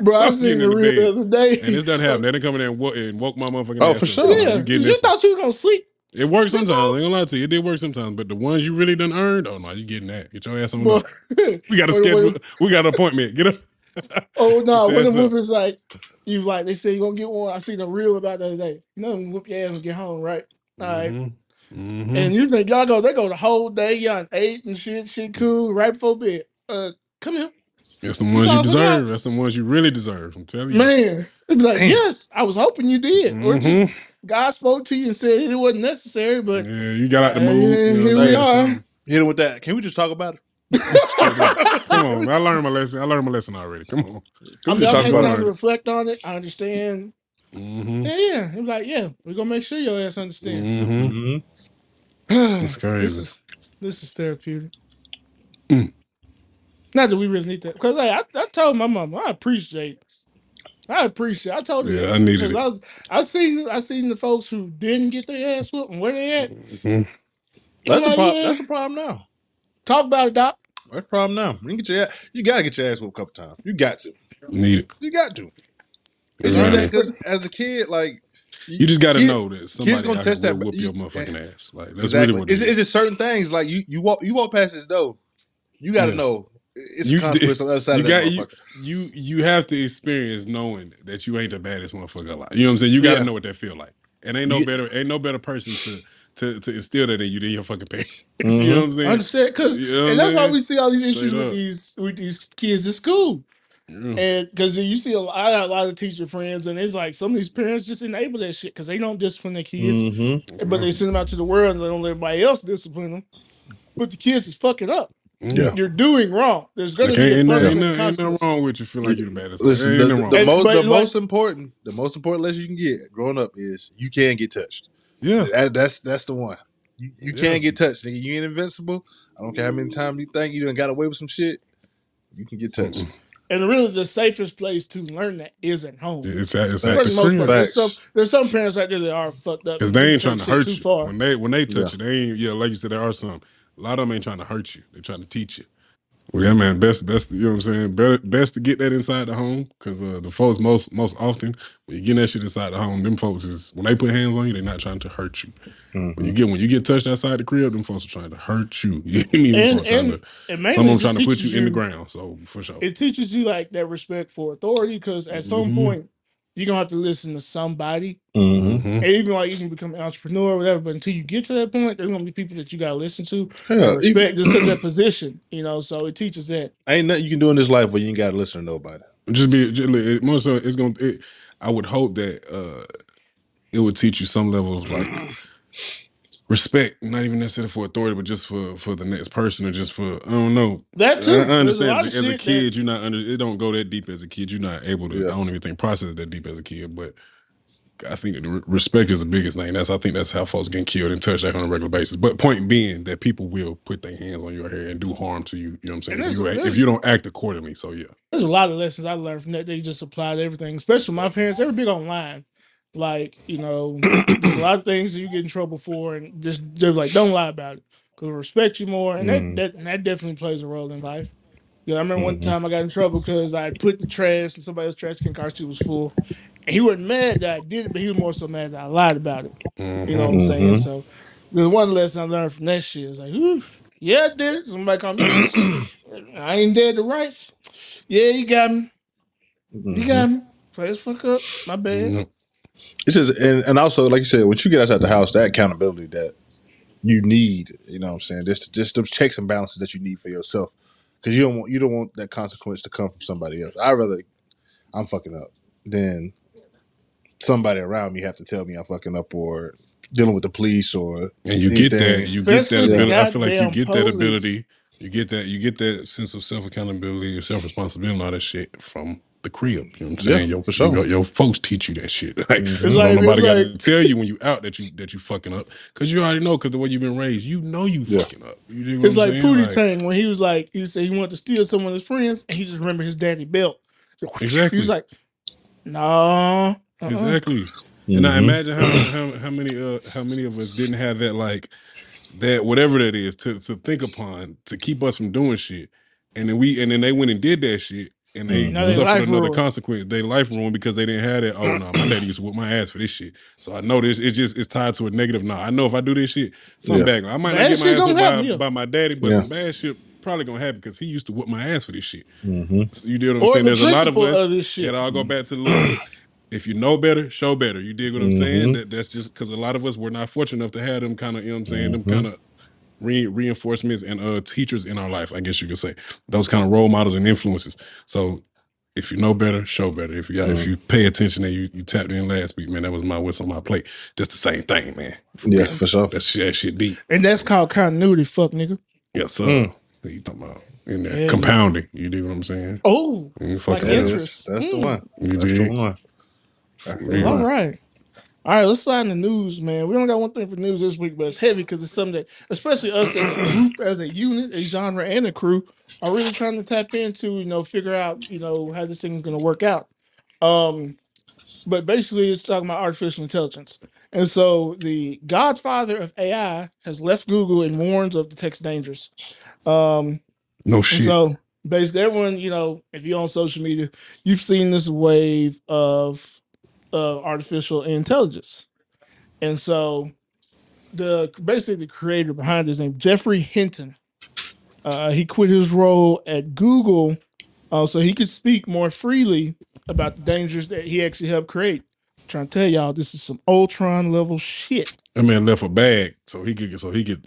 Bro, I seen getting the in the the other day. And this doesn't happen. They didn't come in there and woke, and woke my motherfucking Oh, ass for up. sure. Yeah, you you thought you was gonna sleep. It works sometimes. I ain't gonna lie to you. It did work sometimes. But the ones you really done earned, oh no, you getting that. Get your ass on up. (laughs) We got a (laughs) schedule. We got an appointment. Get up. (laughs) oh no, when the up. whoopers like, you like they say you gonna get one. I seen a reel about the other day. You know, whoop your ass and get home, right? All right. Mhm. Mhm. And you think y'all go, they go the whole day, y'all ate and shit, shit cool, right before bed. Uh, come here. That's the ones you forgot? deserve. That's the ones you really deserve. I'm telling you. Man, it'd be like, Damn. yes, I was hoping you did. Or Mhm. just God spoke to you and said it wasn't necessary, but Yeah, you got out the uh, mood. You know, here what we I'm are. saying? Hit him with that. Can we just talk about it? (laughs) (laughs) Come on, I learned my lesson. I learned my lesson already. Come on. I Can mean, we just I've talk had about time it? to reflect on it. I understand. Mm-hmm. Yeah, yeah. It was like, yeah, we're gonna make sure your ass understand. Mm-hmm. (sighs) It's this crazy. is this is therapeutic. Mm. Not that we really need that, because like, I, I told my mom, I appreciate. I appreciate. I told you, Yeah, that I needed because it. I was. I seen. I seen the folks who didn't get their ass whooped and where they at. Mhm. That's I'm the like, problem. yeah, That's the problem now. talk about it, doc. That's the problem now. You can get your ass, you gotta get your ass whooped a couple times. You got to. Need it. You got to. Right. Because as a kid, like You just got to kid- know that somebody gonna out here test will that- whoop you- your motherfucking ass. Like that's exactly. really what it Is, is. is it certain things like you you walk you walk past this door, you got to Yeah. know it's You- a consequence (laughs) on the other side you of that got you, you you have to experience knowing that you ain't the baddest motherfucker alive. You know what I'm saying? You got to Yeah. know what that feel like. And ain't no You- better ain't no better person to to to instill that in you than your fucking parents. Mhm. (laughs) You know what I'm I saying? understand because, You know and that's why we see all these Straight issues with up. these with these kids at school. Yeah. And because you see, a I got a lot of teacher friends, and it's like some of these parents just enable that shit because they don't discipline their kids, Mm-hmm. but they send them out to the world and they don't let everybody else discipline them. But the kids is fucking up. Yeah. You're doing wrong. There's gonna Like, be ain't, a ain't, nothing- punishment. ain't, nothing- ain't nothing consequence. wrong with you feeling like you're the baddest. Listen, ain't the, nothing the, wrong. the And- most but the like- most important the most important lesson you can get growing up is you can get touched. yeah. That, that's that's the one. You, you Yeah. can't get touched, nigga. You ain't invincible. I don't care how many times you think you done got away with some shit. You can get touched. Mm-mm. And really, the safest place to learn that is at home. It's at, it's For at the the most crib. part, there's Facts. some there's some parents out there that are fucked up Because they ain't Take trying to shit hurt too you. far. When they when they touch Yeah. you, they ain't yeah, like you said, there are some. A lot of them ain't trying to hurt you. They're trying to teach you. Well, yeah, man. Best, best. You know what I'm saying. Better, best to get that inside the home because uh, the folks most, most often when you get that shit inside the home, them folks is when they put hands on you, they're not trying to hurt you. When you Mhm. get when you get touched outside the crib, them folks are trying to hurt you. (laughs) You know what I mean? Them And trying and, to, and some of them trying to put teaches you in the ground. So for sure. It teaches you like that respect for authority because at some Mhm. point you're gonna have to listen to somebody. Mhm. Mhm. And even like you can become an entrepreneur or whatever, but until you get to that point, there's gonna be people that you gotta listen to Yeah, and respect just because that (clears throat) position, you know. So it teaches that. ain't nothing you can do in this life where you ain't got to listen to nobody. Just be just, it, more so. It's gonna. It, I would hope that uh, it would teach you some level of like (clears throat) respect, not even necessarily for authority, but just for for the next person, or just for I don't know. That I, too. I There's a understand lot as, of as a shit kid, that you're not under. It don't go that deep as a kid. You're not able to. Yeah. I don't even think process that deep as a kid. But I think the re- respect is the biggest thing. That's I think that's how folks getting killed and touched on a regular basis. But point being that people will put their hands on your hair and do harm to you. You know what I'm saying? And If there's- you act, if there's- you don't act accordingly. So yeah. there's a lot of lessons I learned from that. They just apply to everything, especially my parents. They were big online. Like, you know, there's a lot of things that you get in trouble for, and just they're like, don't lie about it. Because respect you more. And that, that and that definitely plays a role in life. Yeah, I remember one Mhm. time I got in trouble because I had put the trash in somebody else's trash can car seat was full. And he wasn't mad that I did it, but he was more so mad that I lied about it. You know what I'm saying? Mhm. So there's one lesson I learned from that shit. It's like, oof, yeah, I did it. Somebody called me. (coughs) I ain't dead to rights. Yeah, you got me. You Mhm. got me. Play as fuck up. My bad. It's just and, and also like you said, once you get outside the house, that accountability that you need, you know what I'm saying? Just just those checks and balances that you need for yourself. Cause you don't want you don't want that consequence to come from somebody else. I'd rather I'm fucking up than somebody around me have to tell me I'm fucking up or dealing with the police or And you get that, you get that Especially ability. I feel like you goddamn get that police. ability. You get that, you get that sense of self accountability, self responsibility, and all that shit from the crib. You know what I'm Yeah, saying? your, for sure. your, your folks teach you that shit. (laughs) Like, Mhm. Don't like- nobody got like- to tell you when you out that you that you fucking up because you already know because the way you've been raised, you know you Yeah. fucking up. You what It's I'm like? Pootie Like, Tang when he was like, he said he wanted to steal some of his friends and he just remembered his daddy belt. Exactly. He was like, no. uh-uh. Exactly. And I Mhm. imagine how, how how many uh how many of us didn't have that like that whatever that is to to think upon to keep us from doing shit, and then we and then they went and did that shit and they Mhm. Suffered another ruined. consequence. They life ruined because they didn't have that. Oh no, my daddy used to whip my ass for this shit. So I know this. It's just it's tied to a negative. Nah, I know if I do this shit, something Yeah. bad. I might Bad not get my shit ass gonna by, happen, yeah. by my daddy, but Yeah. some bad shit probably gonna happen because he used to whip my ass for this shit. Mhm. So you did what I'm Or saying? the There's a lot of principle us. of this shit. It all go back to the little. If you know better, show better. You dig what I'm saying? Mhm. That that's just because a lot of us were not fortunate enough to have them kind of, you know what I'm saying, them kind of re- reinforcements and uh teachers in our life, I guess you could say. Those kind of role models and influences. So if you know better, show better. If you got, if Mhm. you pay attention and you, you tapped in last week, man, that was my what's on my plate. Just the same thing, man. Yeah, for sure. That shit, that shit deep. And that's called continuity, fuck nigga. Yes, sir. Mm. What you talking about? In there. Yeah. Compounding. You dig what I'm saying? Oh, You like fucking Yeah, that's, interest. that's the Mm. one. You That's the dig? one. That's the Yeah. all one. right. All right, let's slide in the news, man. We only got one thing for news this week, but it's heavy because it's something that, especially us as a group, (clears throat) as a unit, a genre, and a crew, are really trying to tap into. You know, figure out, you know, how this thing is going to work out. Um, but basically, it's talking about artificial intelligence, and so the Godfather of AI has left Google and warns of the tech's dangers. Um, No and shit. so basically, everyone, you know, if you're on social media, you've seen this wave of uh, artificial intelligence. And so the basically the creator behind this name, Geoffrey Hinton, uh, he quit his role at Google uh, so he could speak more freely about the dangers that he actually helped create. I'm trying to tell y'all, this is some Ultron level shit. That man left a bag so he could so he could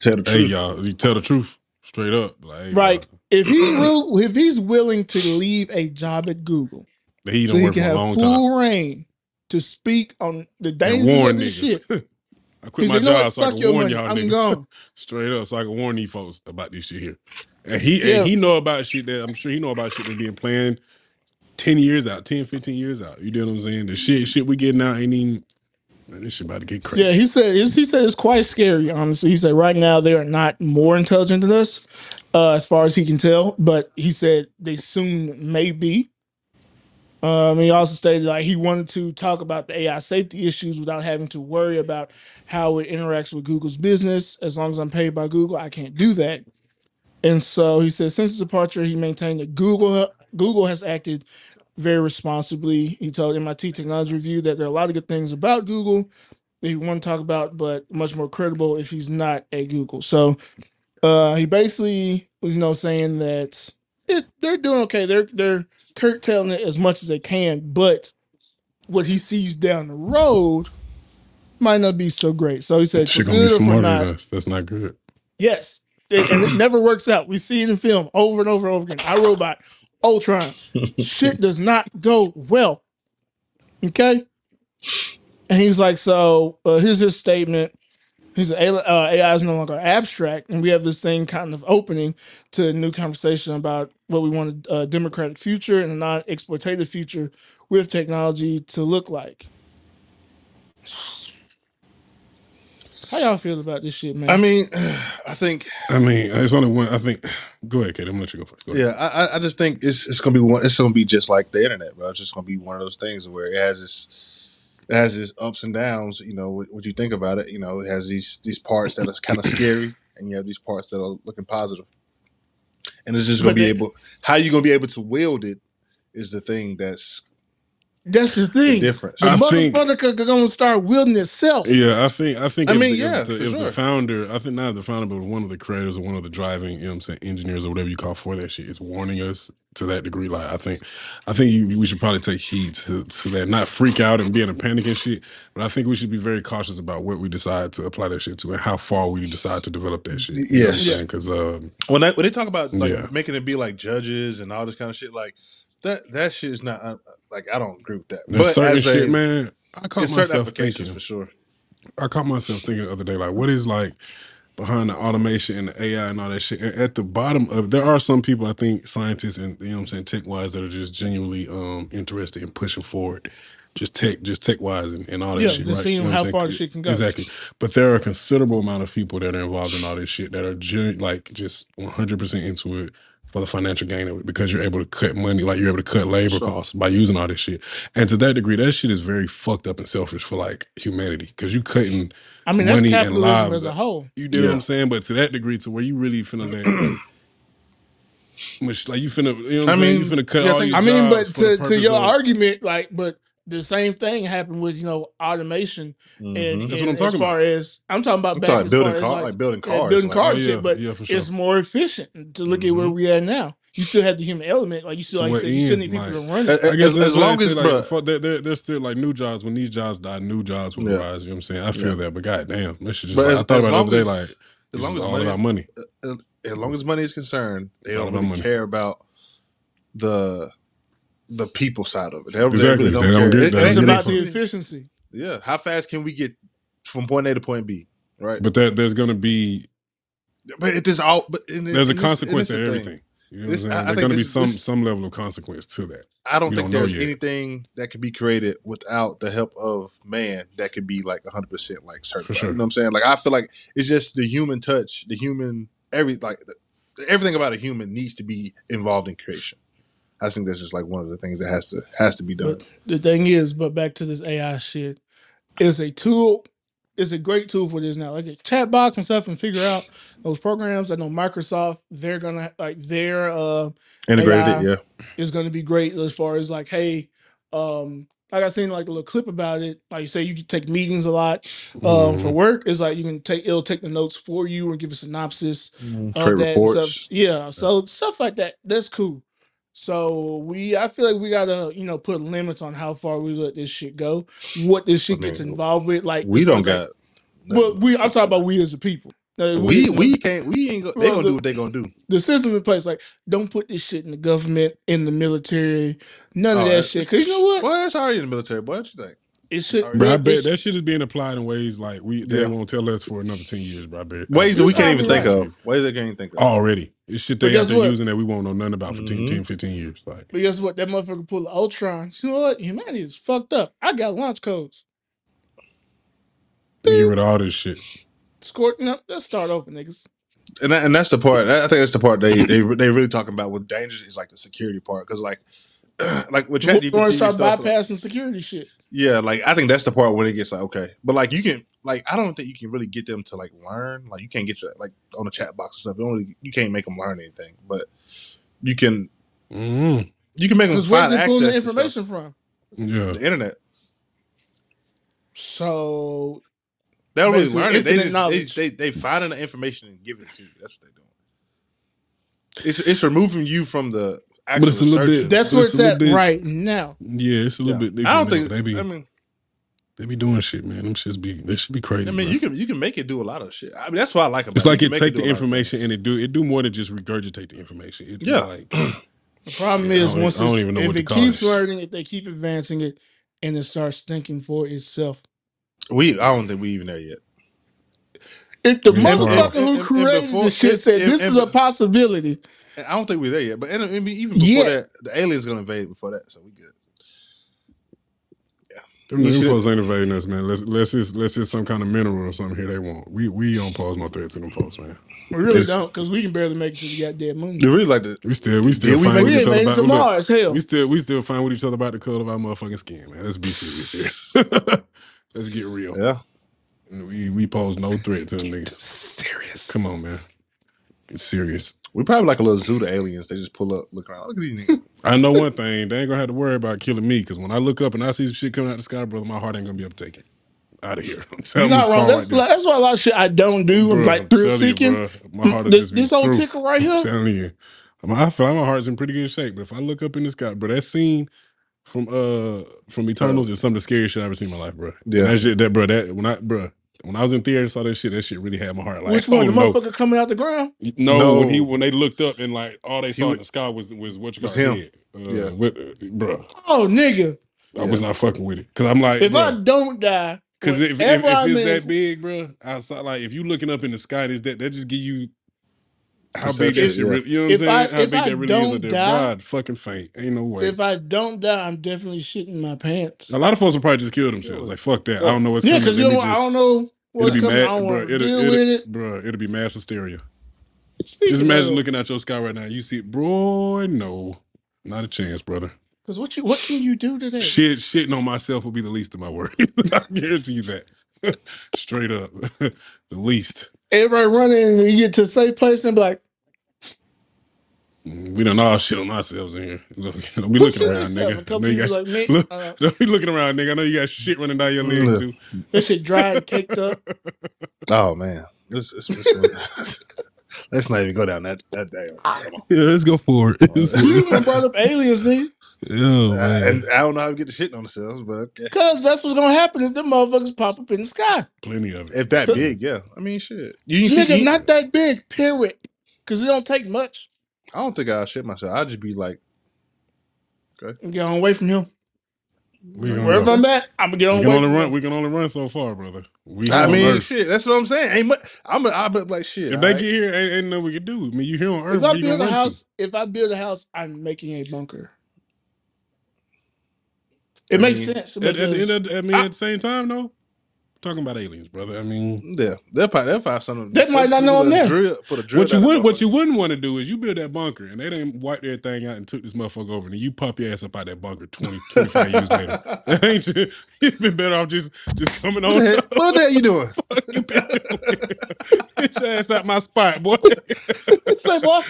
Tell the hey truth. y'all, you tell the truth straight up. Like hey, Right. bro, If he will, if he's willing to leave a job at Google, that he so don't he work can have long time. full reign to speak on the dangers of this shit. (laughs) I quit He my said, "You know job so I can warn money. y'all I'm niggas gone." (laughs) straight up, so I can warn these folks about this shit here. And he Yeah. and he know about shit that I'm sure he know about shit that's being planned 10 years out, 10, 15 years out. You know what I'm saying? The shit shit we getting out ain't even man, this shit about to get crazy. Yeah, he said he said it's quite scary. Honestly, he said right now they are not more intelligent than us, uh, as far as he can tell. But he said they soon may be. Um, he also stated like he wanted to talk about the AI safety issues without having to worry about how it interacts with Google's business. As long as I'm paid by Google, I can't do that. And so he said, since his departure, he maintained that Google Google has acted very responsibly. He told MIT Technology Review that there are a lot of good things about Google that he want to talk about, but much more credible if he's not at Google. So uh, he basically, was you know, saying that it, they're doing okay. They're they're curtailing it as much as they can, but what he sees down the road might not be so great. So he said, Shit gonna be good or for smarter not, than us. That's not good. Yes. It- and it never works out. We see it in film over and over and over again. I Robot, Ultron. (laughs) Shit does not go well. Okay. And he's like, so uh, here's his statement. He's uh, AI is no longer abstract, and we have this thing kind of opening to a new conversation about what we want a, a democratic future and a non-exploitative future with technology to look like. How y'all feel about this shit, man? I mean, (sighs) I think I mean, it's only one. I think. (sighs) Go ahead, Kate. I'm gonna let you go first. Go ahead. Yeah, I, I- I just think it's it's gonna be one. It's gonna be just like the internet, bro. It's just gonna be one of those things where it has its it has its ups and downs. You know, what, what you think about it. You know, it has these these parts that are kind of scary, and you have these parts that are looking positive. And it's just gonna be able. How you gonna be able to wield it is the thing that's That's the the thing. difference. The I think- motherfucker gonna start wielding itself. Yeah, I think I think I if mean, the, yeah, if, the, for if the founder, I think not the founder, but one of the creators or one of the driving, you know what I'm saying, engineers or whatever you call for that shit is warning us to that degree. Like I think I think you, we should probably take heed to, to that, not freak out and be in a panic and shit. But I think we should be very cautious about what we decide to apply that shit to and how far we decide to develop that shit. Yes. because um, when they when they talk about like Yeah. making it be like judges and all this kind of shit, like that that shit is not uh, like I don't agree with that. there's certain as shit, a- man. I caught It's certain myself applications thinking. for sure. I caught myself thinking the other day, like, what is like behind the automation and the AI and all that shit? And at the bottom of there are some people, I think, scientists and you know what I'm saying, tech wise, that are just genuinely um interested in pushing forward. Just tech, just tech wise and, and all that Yeah, shit. just right? seeing You know what how I'm far the shit can go. Exactly. But there are a considerable amount of people that are involved in all this shit that are gen- like just 100 percent into it for the financial gain of it because you're able to cut money, like you're able to cut labor Sure. costs by using all this shit. And to that degree, that shit is very fucked up and selfish for like humanity because you cutting I mean, that's money and capitalism lives as a up. whole. You do what I'm saying? But to that degree, to where you really finna let much like you finna, you know what I I'm saying? You mean, finna cut yeah, all think- your I mean, but for the to, to purpose your of- argument, like, but the same thing happened with you know automation and, Mhm. That's and what I'm as talking far as I'm talking about I'm back talking as building far car, as like, building yeah, cars, building like- cars, Oh, shit, yeah, but yeah, sure. it's more efficient to look at where we at now. You still have the human element, like you still, like you said, you still need people like- to run Uh, it. uh, I guess as, that's as long say, as, like, bro, for, there, there, there's still like new jobs. When these jobs die, new jobs will Yeah. arise. You know what I'm saying? I feel Yeah. that, but goddamn, that shit just. Like, as- I thought about it long the other day, as- like as long as all money, about money. as long as money is concerned, they don't about really care about the the people side of it. They, don't- they Exactly. really don't They don't It- they it don't It's get about from- the efficiency. yeah, how fast can we get from point A to point B? Right, But there, there's gonna be but it is all. But in, there's a this- consequence to this is the thing. everything. You know This- what I- I I'm saying? There's gonna be some this- some level of consequence to that. I don't We think don't know there's anything that could be created without the help of man that could be like 100 percent like certified. sure. You know what I'm saying? Like I feel like it's just the human touch, the human every like the, everything about a human needs to be involved in creation. I think that's just like one of the things that has to has to be done. But the thing is, but back to this AI shit, it's a tool. It's a great tool for this now. Like a chat box and stuff, and figure out those programs. I know Microsoft, they're gonna like their uh Integrated AI it, yeah. is gonna be great as far as like, hey, um, like I seen like a little clip about it. Like you say, you can take meetings a lot um for Mhm. work. It's like you can take it'll take the notes for you and give a synopsis of Trade that and reports. stuff. Yeah, so stuff like that. That's cool. So we, I feel like we gotta, you know, put limits on how far we let this shit go. What this shit I mean, gets involved with, like We don't got. Well, we, I'm talking about we as a people. Uh, we we can't we ain't go, they Well, gonna the- do what they gonna do. the system in place. Like, don't put this shit in the government, in the military, none of Oh, that shit. Because you know what? Well, it's already in the military. Boy, what you think? It should. Sorry. Bro, I bet should- that shit is being applied in ways like we they Yeah. won't tell us for another ten years, bro. I bet Ways that we can't even probably think right. of. Ways they can't even think of. already. It's shit But they out guess there what? using that we won't know nothing about for 10, Mhm. 10, 15 years. Like But guess what? That motherfucker pulled the Ultron. You know what? Humanity is fucked up. I got launch codes. get rid of all this shit. Squirt. No, let's start over, niggas. and that, and that's the part. I think that's the part they they they really talking about with dangers is like the security part because like (clears throat) like with We're ChatGPT gonna start stuff. like- bypassing security shit. yeah, like I think that's the part when it gets like okay, but like you can like I don't think you can really get them to like learn. Like you can't get your like on the chat box and stuff. You, don't really, you can't make them learn anything, but you can Mm, you can make them find he pulling the access to information from? yeah. The internet. So They don't really Basically, learn it. They infinite just they, they they finding the information and giving it to you. That's what they're doing. It's it's removing you from the actual it's a little bit- that's But where it's it's at bit- right now. Yeah, it's a little Yeah. bit different. I don't think but they be I mean they be doing shit, man. Them shits be they should be crazy. I mean bro. you can you can make it do a lot of shit. I mean that's what I like about it. it's it. like You it can take do the a lot of information and it do it do more than just regurgitate the information. It Yeah. like (clears throat) The problem Yeah, I is don't- once I don't it's, even know if it keeps learning, if they keep advancing it, and it starts thinking for itself. we I don't think we even there yet. If the Yeah, motherfucker And- who and created before- the shit said and- this is a possibility, And I don't think we're there yet. But and, and even before Yeah. that, the aliens gonna invade before that, so we good. them You them should- folks ain't invading us, man. Let's let's just let's just some kind of mineral or something here they want. We we don't pose no threat to them folks, man. we really It's- don't because we can barely make it to the goddamn moon. You really like the We still we still Yeah, we find with We each other about to look, Mars. Hell, We still we still find with each other about the color of our motherfucking skin, man. Let's be serious here. (laughs) Let's get real. yeah. We we pose no threat to them niggas. (laughs) serious. Come on, man. Get serious. We probably like a little zoo to aliens. They just pull up, look around. Look at these niggas. I know one thing. They ain't gonna have to worry about killing me because when I look up and I see some shit coming out of the sky, brother, my heart ain't gonna be to. Out of here. (laughs) I'm You're telling not wrong. That's, right that's why a lot of shit I don't do. I'm like I'm thrill telling you, seeking. my heart will This, just be this old through. ticker right I'm here. telling you. I feel like my heart's in pretty good shape, but if I look up in the sky, bro, that scene from uh from Eternals is some of the scariest shit I've ever seen in my life, bro. Yeah. that shit, that bro, that when I, bro, when I was in theater saw that shit, that shit really had my heart like, Which one? oh, the no. motherfucker coming out the ground? No, No. when he when they looked up and like all they saw wa- in the sky was was what you Was call him. head. Uh, Yeah. with, uh, bro, Oh, nigga. I was not fucking with it because I'm like, If I don't die, because if, if, if it's in- that big, bro, outside like if you looking up in the sky, is that that just give you how big that Perception, shit yeah. really, you know what I'm saying? I- how if big I that really is don't die- Broad, fucking faint. Ain't no way. if I don't die, I'm definitely shitting my pants. a lot of folks will probably just kill themselves. Like fuck that. I don't know what's going to Yeah, because you Let me know, I don't know what's It'll be mad, bro. to It'll, it'll, it. bro. It'll be mass hysteria. Speaking Just imagine of- looking at your sky right now. You see, boy, no, not a chance, brother. Because what you what can you do today? Shit, shitting on myself will be the least of my worries. (laughs) I guarantee you that. (laughs) Straight up, (laughs) the least. Everybody running and you get to a safe place and be like, We don't all shit on ourselves in here. Look, (laughs) don't be looking shit around, himself?" A nigga. I couple know you people got, like me. look, uh, (laughs) don't be looking around, nigga. I know you got shit running down your leg Yeah. too. that shit dry and caked up. (laughs) Oh man. It's, it's, it's, let's not even go down that that damn. damn. Yeah, let's go for it. You even brought up aliens, nigga. oh, Uh, man. and I don't know how to get the shit on themselves, but okay. Because that's what's gonna happen if them motherfuckers pop up in the sky. Plenty of it. If that big, yeah. I mean, shit. You, you see, Nigga, you- not that big, period. Because it don't take much. I don't think I'll shit myself. I'll just be like, okay, Get on away from him. We gonna Wherever go. I'm at, I'm gonna get on We can away only from run. him. We can only run so far, brother. We I on mean, Earth. shit. That's what I'm saying. Ain't much, I'm, I'm like shit. If they alright? get here, ain't, ain't nothing we can do. I mean, you here on Earth. If I where you build gonna a run to? house, if I build a house, I'm making a bunker. I It makes mean, sense. At, at the end because of, I mean, I- at the same time, though, talking about aliens, brother. I mean, yeah, they'll probably they'll find something. They might not know put a I'm there. Drill, put a drill what you would, what you wouldn't want to do is you build that bunker and they didn't wipe their thing out and took this motherfucker over, and then you pop your ass up out that bunker 20, 25 years later. (laughs) (laughs) Ain't you? You'd been better off just just coming What on. the, what the hell you doing? (laughs) You been doing- Get your ass out my spot, boy. say, boy,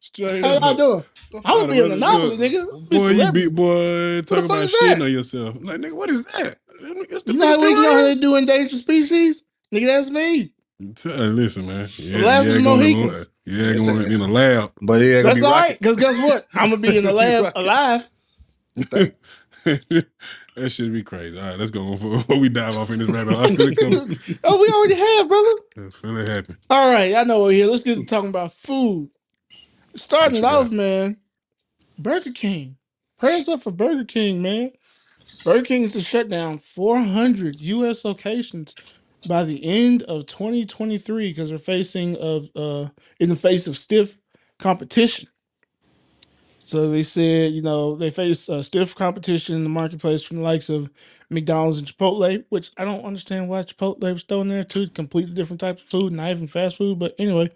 Straight how y'all up. doing? I would be an anomaly, Look, nigga. Be Boy, you celebrity. be boy talking about is shitting on yourself. Like, nigga, what is that? It's the You know how, fish we, you know how they do endangered species? Nigga, that's me. run? Listen, man. Yeah, last yeah, is going in Mohicans. the- Yeah, going in the lab. But yeah, gonna That's be all right. rocking. Because guess what? I'm going to be in the (laughs) lab Rocking. alive. (laughs) that should be crazy. All right, let's go on (laughs) before we dive off in this rabbit hole. I feel it coming. oh, we already have, brother. I feel it happen. All right, I know we're here. Let's get to talking about food. Starting it What you off, man. Burger King. Prayers up for Burger King, man. Burger King is to shut down 400 U.S. locations by the end of 2023 because they're facing of uh in the face of stiff competition. So they said, you know, they face uh, stiff competition in the marketplace from the likes of McDonald's and Chipotle, which I don't understand why Chipotle was thrown there too. Completely different types of food, not even fast food. But anyway,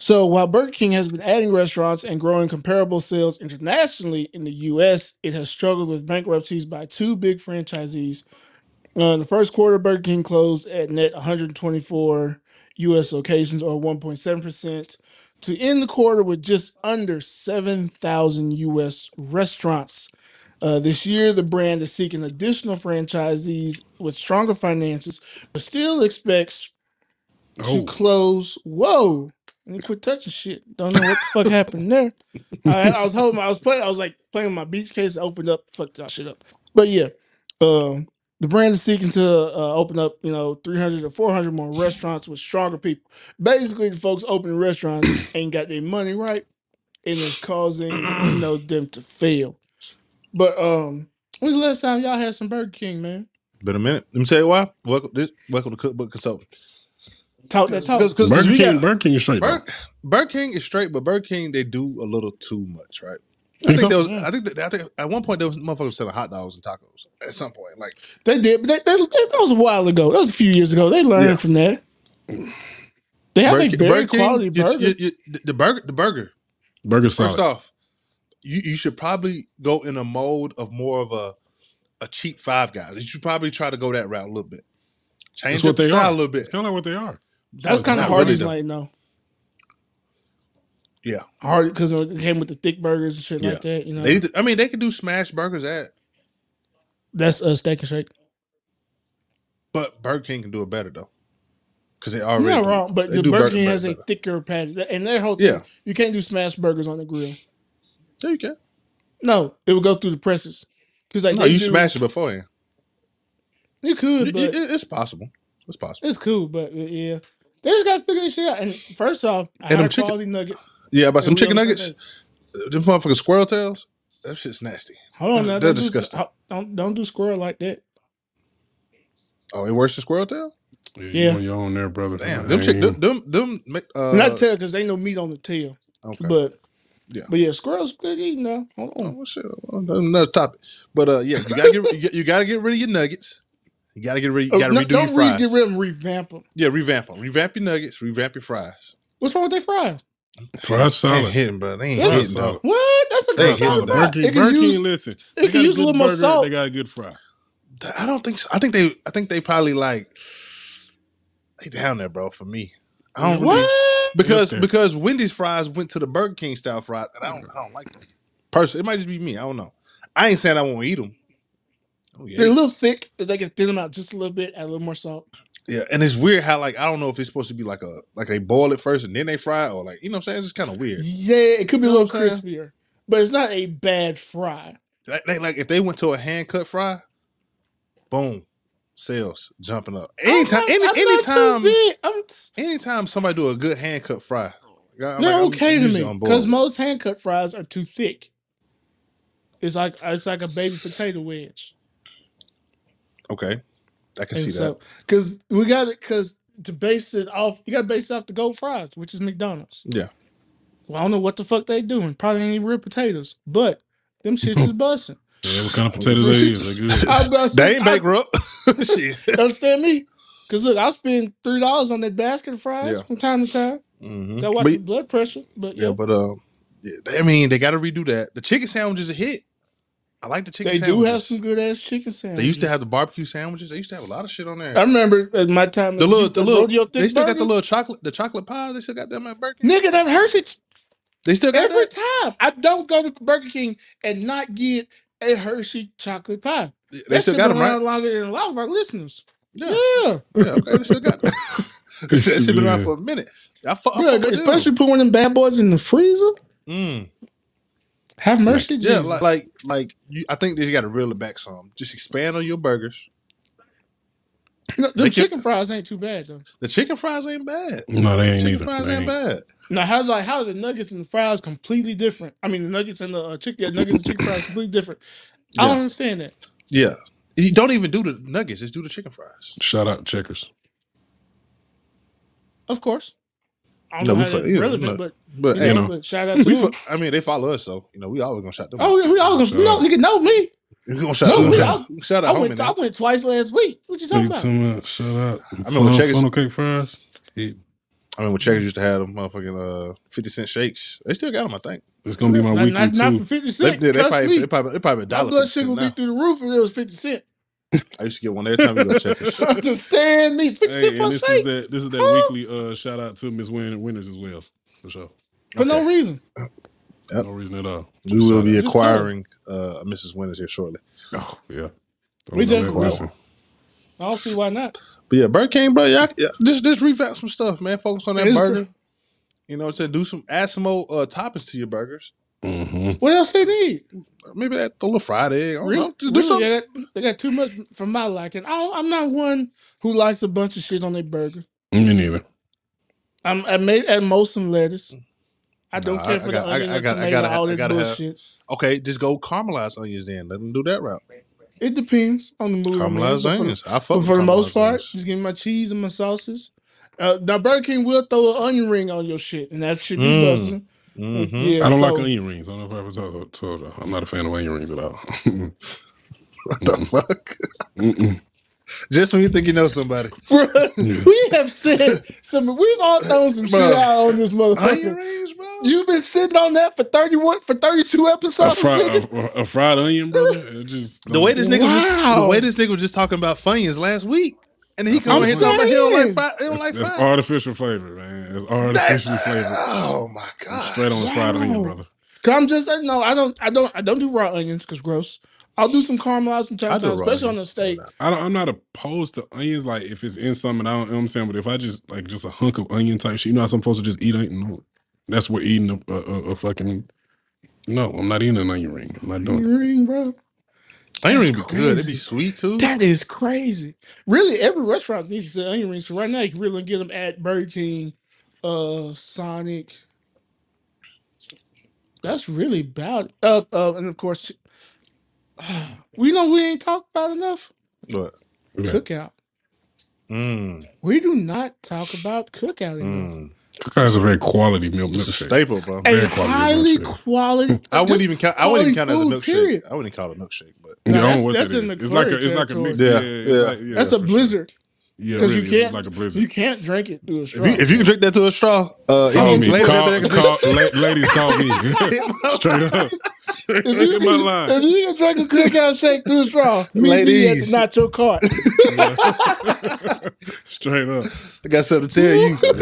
so while Burger King has been adding restaurants and growing comparable sales internationally in the U.S., it has struggled with bankruptcies by two big franchisees Uh, in the first quarter, Burger King closed at net 124 U.S. locations, or 1.7 percent, to end the quarter with just under 7,000 U.S. restaurants. Uh, this year, the brand is seeking additional franchisees with stronger finances, but still expects to Oh, close. Whoa! Me quit touching shit. Don't know what the fuck happened there. I, I was holding. I was playing. I was like playing my beach case. Opened up. Fucked that shit up. But yeah, um, the brand is seeking to uh, open up. You know, three hundred or four hundred more restaurants with stronger people. Basically, the folks opening restaurants ain't got their money right, and it's causing you know them to fail. But um, when's the last time y'all had some Burger King, man? Been a minute. Let me tell you why. Welcome, this, welcome to Cookbook Consultant. Talk that talk. Because Burger we King, got Burger King is straight. though. Burger, Burger King is straight, but Burger King they do a little too much, right? I Think think so? there was. Yeah. I think that, I think at one point there was motherfuckers selling hot dogs and tacos. At some point, like They did, but they, they, that was a while ago. That was a few years ago. They learned Yeah. from that. They have Burger a King- very Burger King, quality you- burger. you- you- the- the burger, the burger. Burger First solid. off, you, you should probably go in a mode of more of a a cheap Five Guys. You should probably try to go that route a little bit. Change That's what up the they style are. a little bit. It's kind of like what they are. That's kind of not really, like no Yeah, hard because it came with the thick burgers and shit Yeah. like that. You know, they. I mean, they could do smash burgers at, that's a steak and shake. but Burger King can do it better though, because they You're already. not do- wrong, but the Burger King better- has a thicker patty, and their whole thing, Yeah. you can't do smash burgers on the grill. Yeah, you can. No, it would go through the presses because like No, you do- smash it beforehand. You could, It- but it- it's possible. It's possible. it's cool. But uh, yeah, they just got to figure this shit out. And first off, a And them high chicken- quality nugget. Yeah, about some And we chicken on the nuggets, them motherfucking squirrel tails, that shit's nasty. Hold on, now, They're don't do- disgusting. don't don't do squirrel like that. Oh, it worse than squirrel tail? Yeah, Yeah. you on your own there, brother. Damn, I them chick, ain't- them, them, them uh, Not tail because they no meat on the tail. okay. But Yeah. but yeah, squirrels good eating now. Hold Oh, on. well, shit. Well, that's another topic. But uh, yeah, you gotta get you, got- you gotta get rid of your nuggets. You gotta get rid. You Oh, gotta no, redo don't your re- fries. get rid of them. Revamp them. yeah, revamp them. Revamp your nuggets. Revamp your fries. What's wrong with their fries? Fries They ain't hitting, bro. They ain't That's hitting, solid. What? That's a They good hit solid fry. Burger King, It can Burger use King, listen. it They can got use a good little more salt. They got a good fry. I don't think. So. I think they. I think they probably like. They down there, bro. For me, I don't what? really because there. because Wendy's fries went to the Burger King style fries, and I don't. I don't like them. Personally, it might just be me. I don't know. I ain't saying I won't eat them. Oh yeah, They're a little thick. If they can thin them out just a little bit, add a little more salt. Yeah, and it's weird how like I don't know if it's supposed to be like a like they boil it first and then they fry it or like you know what I'm saying. It's just kind of weird. Yeah, it could be a You know little I'm saying? crispier, but it's not a bad fry. Like, they, like if they went to a hand cut fry, boom, sales jumping up. Anytime, I'm not, any, I'm anytime, not too big. I'm t- anytime somebody do a good hand cut fry, I'm they're like, okay to me because most hand cut fries are too thick. It's like it's like a baby potato wedge. Okay, I can And see so, that. because we got it, because to base it off, you got to base it off the gold fries, which is McDonald's. Yeah, Well, I don't know what the fuck they doing. Probably ain't even real potatoes, but them shits is (laughs) busting. Yeah, what kind of potatoes (laughs) they is? They good. I, I, they ain't I- bankrupt. (laughs) Shit. Understand me? Because look, I spend three dollars on that basket of fries Yeah. from time to time. Mhm. Got watch But- the blood pressure, but yeah, yeah, but um, yeah, I mean they got to redo that. The chicken sandwich is a hit. I like the chicken. they do have some good ass chicken sandwiches. They used to have the barbecue sandwiches. They used to have a lot of shit on there. I remember at my time the little, the little, rodeo they thick still got the little chocolate, the chocolate pie. They still got them at Burger King. nigga that Hershey They still got every that. time. I don't go to Burger King and not get a Hershey chocolate pie. They That still got been them, right? longer than a lot of our listeners. Yeah, Yeah, yeah. Okay, they still got that. (laughs) (laughs) that shit been around for a minute. I fuck, I yeah fuck with especially put one of them bad boys in the freezer. Mm. Have Snack. mercy, Yeah, Jesus. like, like, like you, I think they got to reel it back some. Just expand on your burgers. No, the Make it- chicken fries ain't too bad though. The chicken fries ain't bad. No, they ain't Chicken either. fries They ain't ain't. bad. Now, how like how are the nuggets and the fries completely different? I mean, the nuggets and the uh, chicken, yeah, nuggets and chicken fries completely different. I Yeah. don't understand that. Yeah, you don't even do the nuggets. Just do the chicken fries. Shout out checkers. Of course, I don't No, know we how that's yeah, relevant, no. but But you hey, know, know. but shout out to we. them. Fu- I mean, they follow us, so you know we always gonna shout them. Oh, out. yeah, we all gonna, Shout no, out. nigga, know me. We gonna shout, No, we gonna we shout, all- shout I out homie. went, I now. went twice last week. What you talking Nigga about? tell me, shout out. I remember Funnel- checkers- Funnel cake fries. Yeah, I mean, when Checkers used to have them motherfucking uh, fifty cent shakes, they still got them. I think. it's gonna be my not, weekly not, not for fifty They, cent. they, they Trust probably, me, they probably, they probably a my dollar. blood 50 sugar would be through the roof if it was fifty cent. I used to get one every time we go check this shit. Understand me. Fifty Hey, cent and for this is steak that this is that Huh? weekly uh shout out to Miss Win Winners as well. For sure. for no Okay. reason. Yep. No reason at all. We will Shout be out. Just acquiring uh, Mrs. Winners here shortly. Oh, yeah. We Don't done let- quit. listen. I don't see why not. But yeah, Burger King, bro, yeah, yeah just just revamp some stuff, man. Focus on that It's burger. You know what I'm saying? Do some add some more uh, toppings to your burgers. Mhm. What else they need? Maybe that a little fried egg. I don't Really? know. Just do really, something. they, got, they got too much for my liking. I, I'm not one who likes a bunch of shit on their burger. Me neither. I'm I made at most some lettuce. I don't Nah, care I- for I the got- I- onion I and got- I tomato, gotta- all I that gotta have- bullshit. Okay, just go caramelized onions then. Let them do that route. It depends on the mood. I'm in, Caramelized but for- onions. I fuck But with for the most caramelized part, onions. just give me my cheese and my sauces. Uh, now Burger King will throw an onion ring on your shit, and that should be Mm. busting. Mhm. Yeah, I don't so, like onion rings. I don't know if I ever told, told you. I'm not a fan of onion rings at all. (laughs) What the fuck? Mm-mm. Just when you think you know somebody. (laughs) Bruh, we have said some. We've all thrown some shit Bruh. out on this Onion motherfucker. rings, bro. You've been sitting on that for thirty one for thirty two a, episodes. fri- nigga. a, a fried onion, brother. It just the way this nigga was just, the way this nigga was just talking about Funyuns last week. And he come I'm in here talking about like saying. fried, he it's, like it's fried. artificial flavor, man. It's artificially That- flavored. Oh my god. Straight on the fried onion, brother. Cause I'm just no, I don't, I don't, I don't do raw onions because gross. I'll do some caramelized from time to time, especially onion. on a steak. I don't, I'm not opposed to onions, like if it's in something. I don't, you know what I'm saying, but if I just like just a hunk of onion type shit, you know, how some folks will just eat onion. That's what eating a, a, a, a fucking. No, I'm not eating an onion ring. I'm not doing. it. Ring, bro. Onion That's ring be good. It'd crazy. be sweet too. That is crazy. Really, every restaurant needs to sell onion rings. So right now, you can really get them at Burger King, uh, Sonic. That's really about uh, uh and of course, (sighs) we know we ain't talked about enough What? Yeah. cookout. Mm, We do not talk about cookout enough. Cookout is a very quality milk It's a staple, bro. Very A quality highly quality. (laughs) I wouldn't even count. I wouldn't even count it as a milkshake. period. I wouldn't call it a milkshake, but Yeah, No, I don't that's- that's in is. the It's like a, it's like a territory. mixed. Yeah, Yeah, yeah. like- yeah, That's a for sure. Yeah, because really, you can't like a blizzard. you can't drink it through a straw. if you if you can drink that to a straw, uh, Call me. later Call, that call, la- ladies, call me. (laughs) (laughs) Straight up. if you, Look my can, line. if you can drink a cookout shake through a straw, meet me at Ladies. the nacho cart. (laughs) Straight up. I got something to tell you. We got-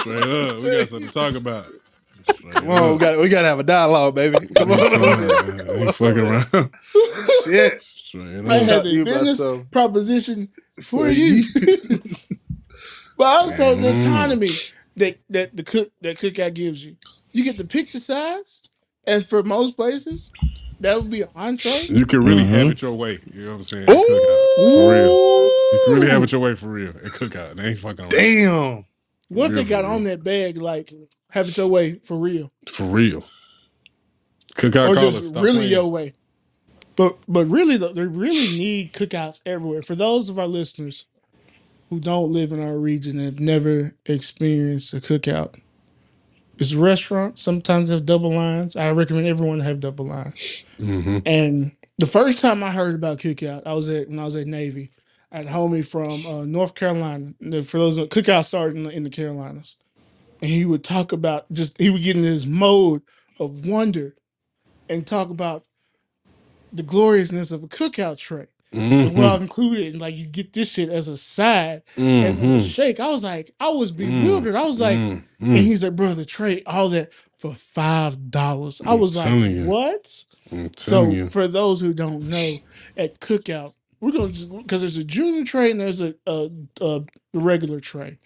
straight up. We got something to talk about. Straight Come on, we got we got to have a dialogue, baby. Come on, ain't fucking around. shit. Straight I up. had to the business proposition for For you. but also (laughs) (laughs) the autonomy that, that the cook that cookout gives you. You get to pick your size, and for most places, that would be an entree. You can really have Mhm. it your way. You know what I'm saying? At cookout. For real. You can really have it your way for real. At cookout. They ain't fucking around. Damn. What if they Real got for on that bag like have it your way for real, For real. Cookout or call us. just Stop really playing. your way? But but really though, they really need cookouts everywhere. For those of our listeners who don't live in our region and have never experienced a cookout, it's a restaurant. Sometimes they have double lines. I recommend everyone to have double lines. Mhm. And the first time I heard about cookout, I was at when I was at Navy. I had a homie from uh, North Carolina. And For those cookout started in the, in the Carolinas, and he would talk about just he would get in his mode of wonder and talk about the gloriousness of a cookout tray. Mhm. Well included, and like you get this shit as a side and a Mhm. shake. I was like, I was bewildered. I was like, Mm, and mm. he's like, brother, trade all that for five dollars. I was like, you. what? So you. for those who don't know, at cookout, we're gonna just because there's a junior tray and there's a, a, a regular tray.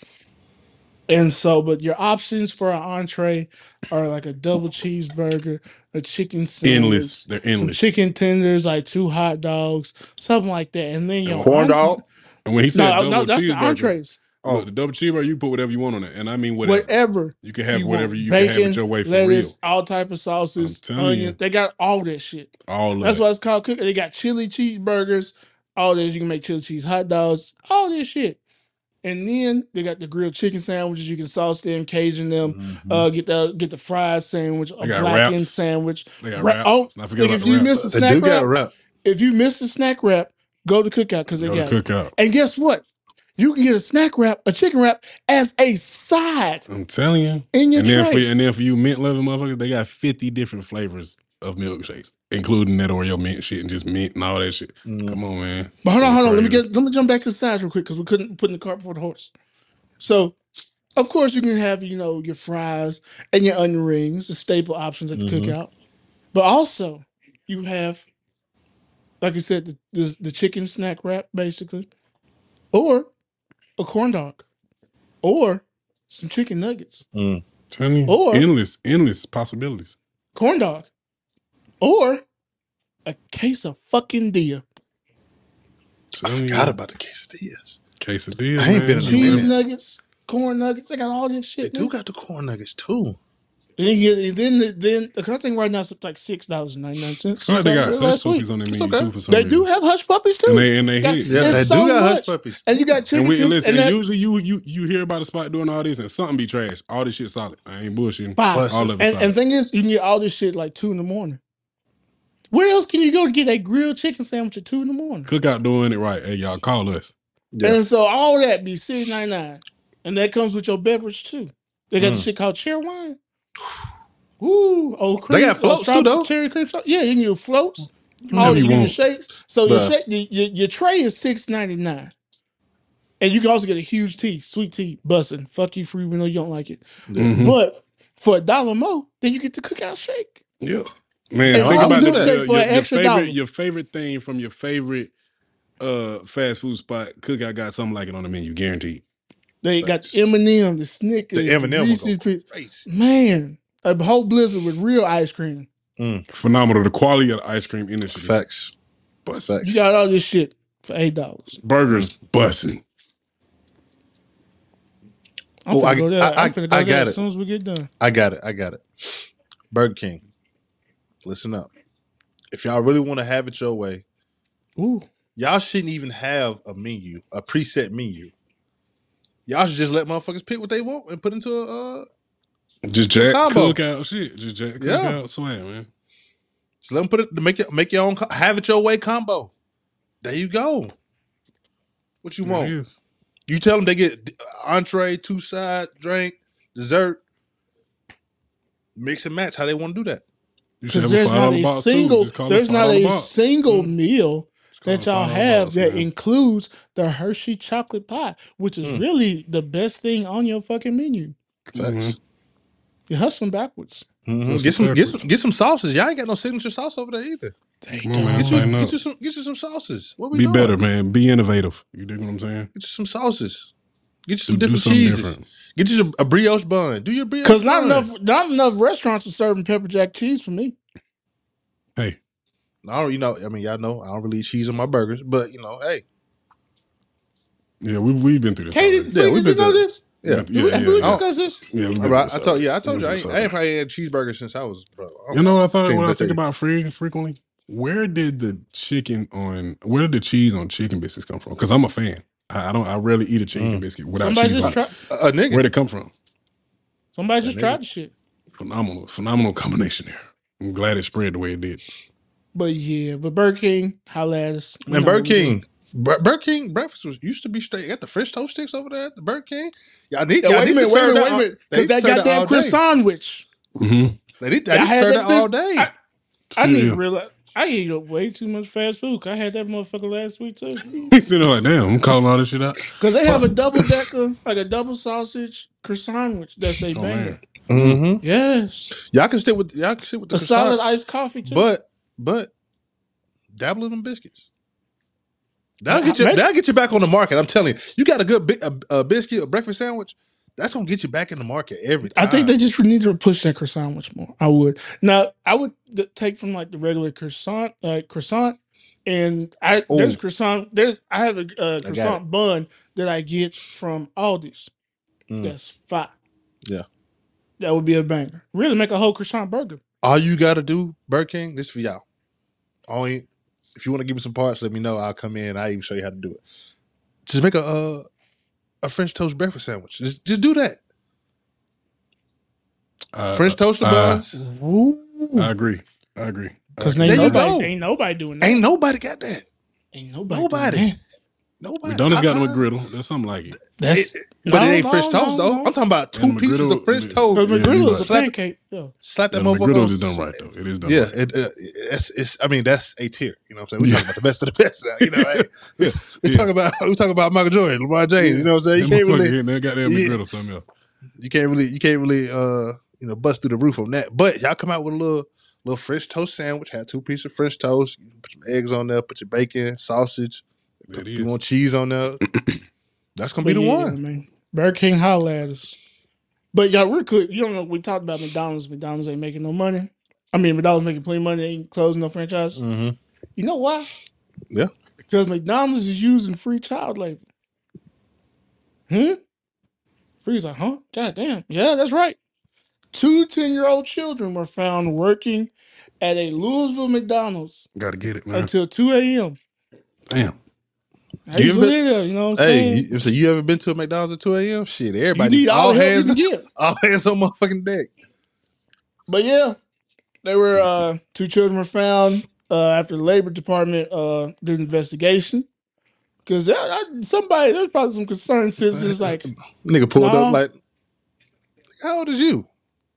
And so, but your options for an entree are like a double cheeseburger, a chicken sandwich, Endless. They're some endless. chicken tenders, like two hot dogs, something like that. And then your Corn dog. And when he said No, double no, that's the cheeseburger, entrees. Oh. look, the double cheeseburger, you put whatever you want on it, and I mean whatever. Whatever. You can have You whatever want you can have bacon, it your way for lettuce, real. all type of sauces, telling onions. you. They got all that shit. All of That's it. why it's called cooking. They got chili cheeseburgers, all this. You can make chili cheese hot dogs, all this shit. And then they got the grilled chicken sandwiches. You can sauce them, Cajun them. Mhm. Uh, get the get the fried sandwich, a Mm-hmm. Blackened sandwich. They got Ra- wraps. oh, not forget Like, about if the you wraps. miss a snack do got wrap, if you miss a snack wrap, go to cookout because they Go got. to it. And guess what? You can get a snack wrap, a chicken wrap, as a side I'm telling you. in your And then, for, and then for you mint loving motherfuckers, they got 50 different flavors of milkshakes, including that Oreo mint shit and just mint and all that shit. Mm. Come on, man. But hold on, hold on. Let me get let me jump back to the sides real quick because we couldn't put in the cart before the horse. So, of course, you can have you know your fries and your onion rings, the staple options at the Mhm. cookout. But also, you have, like you said, the, the the chicken snack wrap, basically, or a corn dog, or some chicken nuggets, Mm. Telling you, Or- endless, endless possibilities. corn dog, or a case of fucking dia, I Telling forgot you, about the quesadillas. quesadillas. I ain't man. been in a cheese minute. nuggets, corn nuggets. They got all this shit. They shit. do man. got the corn nuggets too. And then, you- and then, the- then the I think right now it's like six dollars and ninety nine cents. I like they got hush last week. puppies on their It's menu okay. too for some They reason. do have hush puppies too, and they and they Got- hit. Yeah, There's they so do got much. hush puppies. and you got chicken And, we, and tips listen, and and that usually you you you hear about a spot doing all this and something be trash. All this shit solid. I ain't bullshitting. five. Bust. All of it And, solid. and thing is, you can get all this shit like two in the morning. Where else can you go to get a grilled chicken sandwich at two in the morning? Cookout doing it right. Hey, y'all call us. Yeah. And so all that be six ninety nine, and that comes with your beverage too. They got the Mm. shit called Cheerwine. Ooh, oh, They cream, got floats too, strawberry- though. Cherry cream, soda. yeah, you can get floats. Whatever Oh, you you get your want. shakes. So your, Bruh. shake, your, your your tray is six ninety nine, and you can also get a huge tea, sweet tea, bussin'. Fuck you free, even though you don't like it. Yeah. Mhm. But for a dollar more, then you get the cookout shake. Yeah. Man, And think all about the, do your, for your, an your extra dollar. favorite your favorite thing from your favorite uh fast food spot. Cookout got something like it on the menu, guaranteed. They got Facts. the M and M, the Snickers, The M&M will Reese's Pieces. crazy. Man, a whole blizzard with real ice cream. Phenomenal. The quality of the ice cream industry. Facts. Bust. You Facts. got all this shit for eight dollars. Burgers bussing. I'm Oh, finna I- go there. I- I'm I- finna go I there got as it. soon as we get done. I got it. I got it. Burger King. Listen up. If y'all really want to have it your way, Ooh, y'all shouldn't even have a menu, a preset menu. Y'all should just let motherfuckers pick what they want and put into a. Uh, Just jack Combo. cookout shit. Just jack Yeah. cookout swag, man. just let them put it. Make it. Make your own. co- Have it your way combo. There you go. What you There want? it is. You tell them they get entree, two side, drink, dessert. Mix and match how they want to do that. You should because there's not a single, Just call it there's not a single Mm. meal Just call it that y'all have box, that man. includes the Hershey chocolate pie, which is Mm. really the best thing on your fucking menu. Facts. Mhm. You're hustling backwards. Mhm. Get some, get some, get some sauces. Y'all ain't got no signature sauce over there either. They Come man. don't. Get you, get you some, get you some sauces. What we Be doing? better, man. Be innovative. You dig what I'm saying? Get you some sauces. Get you some do different something cheeses. different. Get you some, a brioche bun. Do your brioche Because not bun. enough, not enough restaurants are serving pepper jack cheese for me. Hey, I don't, you know, I mean, y'all know I don't really eat cheese on my burgers, but you know, hey, yeah, we we've been through this. KD, already. Yeah, yeah, we've did you been know through this? yeah. yeah, Did we, yeah, we yeah. discussed this? Yeah, we've been through I this told, yeah, I already. told We've you, I been ain't, I this ain't probably had cheeseburgers since I was, bro. I You don't know what I thought Can't when I even think tell about free frequently? Where did the chicken on where did the cheese on chicken biscuits come from? Because I'm a fan. I, I don't I rarely eat a chicken Mm. biscuit without Somebody cheese. just on it. tried. A, a nigga. Where'd it come from? Somebody just nigga. tried the shit. Phenomenal, phenomenal combination there. I'm glad it spread the way it did. But yeah, but Burger King, holla at us. We And know Burger what we. King, Bur- Burger King breakfast was used to be straight. Got the French toast sticks over there at the Burger King. Y'all need, Yeah, y'all wait a need minute, to wait a serve minute, that. a all- minute. they Because need to that serve that goddamn all day. croissant sandwich. Mm-hmm. They need, they I need to had serve that that all bitch- day. I- I need to realize I eat up way too much fast food. 'cause I had that motherfucker last week too. (laughs) He's sitting there like, damn, I'm calling all this shit out. Because they have a double decker, like a double sausage croissant sandwich. That's a Oh, banger. man. Mm-hmm. Yes, Y'all can stick with y'all can stick with the a solid croissants, iced coffee too. but but dabble in them biscuits. That'll get you. maybe- That'll get you back on the market. I'm telling you, you got a good bi- a, a biscuit, a breakfast sandwich. That's gonna get you back in the market every time. I think they just need to push that croissant much more. I would now. I would th- take from like the regular croissant, uh, croissant, and I there's croissant. There's I have a uh, got croissant bun that I get from Aldi's. Mm. That's fine. Yeah. that would be a banger. Really make a whole croissant burger. all you got to do, Burger King. This for y'all. Only if you want to give me some parts, let me know. I'll come in. I even show you how to do it. Just make a uh, a French toast breakfast sandwich. Just just do that. Uh, French toast uh, buns. Ooh. I agree. I agree. Because ain't There you nobody, go. ain't nobody doing that. Ain't nobody got that. Ain't nobody. nobody. doing that. Nobody. McDonald's got the uh-uh. McGriddle. That's something like it. That's It- but no, it ain't no, French toast no, though. no. I'm talking about two And the pieces of McGriddle- French the- toast. Because Yeah, you McGriddle is a slap it- pancake. Yeah. Slap that Yeah, the motherfucker. McGriddle is done right though. It is done. Yeah, right. it, uh, it's, it's. I mean, that's a tier. You know what I'm saying? We Yeah. talking about the best of the best now. You know, (laughs) right? Yeah, we yeah. talk about we talk about Michael Jordan, LeBron James. You know what I'm saying? You That can't motherfucker really, hitting that goddamn Yeah. McGriddle something else. you can't really, you can't really, uh, you know, bust through the roof on that. But y'all come out with a little, little French toast sandwich. Had two pieces of French toast. You put some eggs on there. Put your bacon, sausage. It You want cheese on that? (clears throat) That's gonna But be the yeah, one. Man. Burger King holla at us. But y'all, real quick, you don't know. We talked about McDonald's. McDonald's ain't making no money. I mean, McDonald's making plenty of money. They ain't closing no franchise. Mm-hmm. You know why? Yeah. Because McDonald's is using free child labor. Hmm? Free's like, huh? God damn. Yeah, that's right. Two 10 year old children were found working at a Louisville McDonald's Got to get it, man. until 2 a.m. Damn. I You ever- there, you know what I'm Hey, saying? you, so you ever been to a McDonald's at 2 a.m.? Shit, you everybody, need all, all hands, you (laughs) all hands on motherfucking deck. But yeah, they were uh two children were found uh after the labor department uh did an investigation. Cause I, somebody there's probably some concerned citizens like, (laughs) Nigga pulled No. up like, how old is you?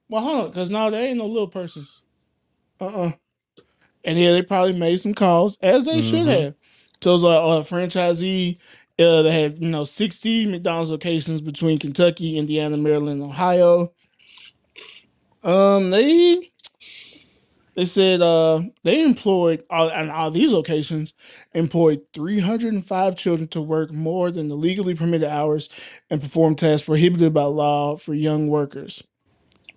well, hold on, because now there ain't no little person. Uh-uh. And yeah, they probably made some calls, as they should Mhm. have. So it was a, franchisee uh, that had, you know, 60 McDonald's locations between Kentucky, Indiana, Maryland, and Ohio. Um, they they said uh they employed all and all these locations employed 305 children to work more than the legally permitted hours and perform tasks prohibited by law for young workers.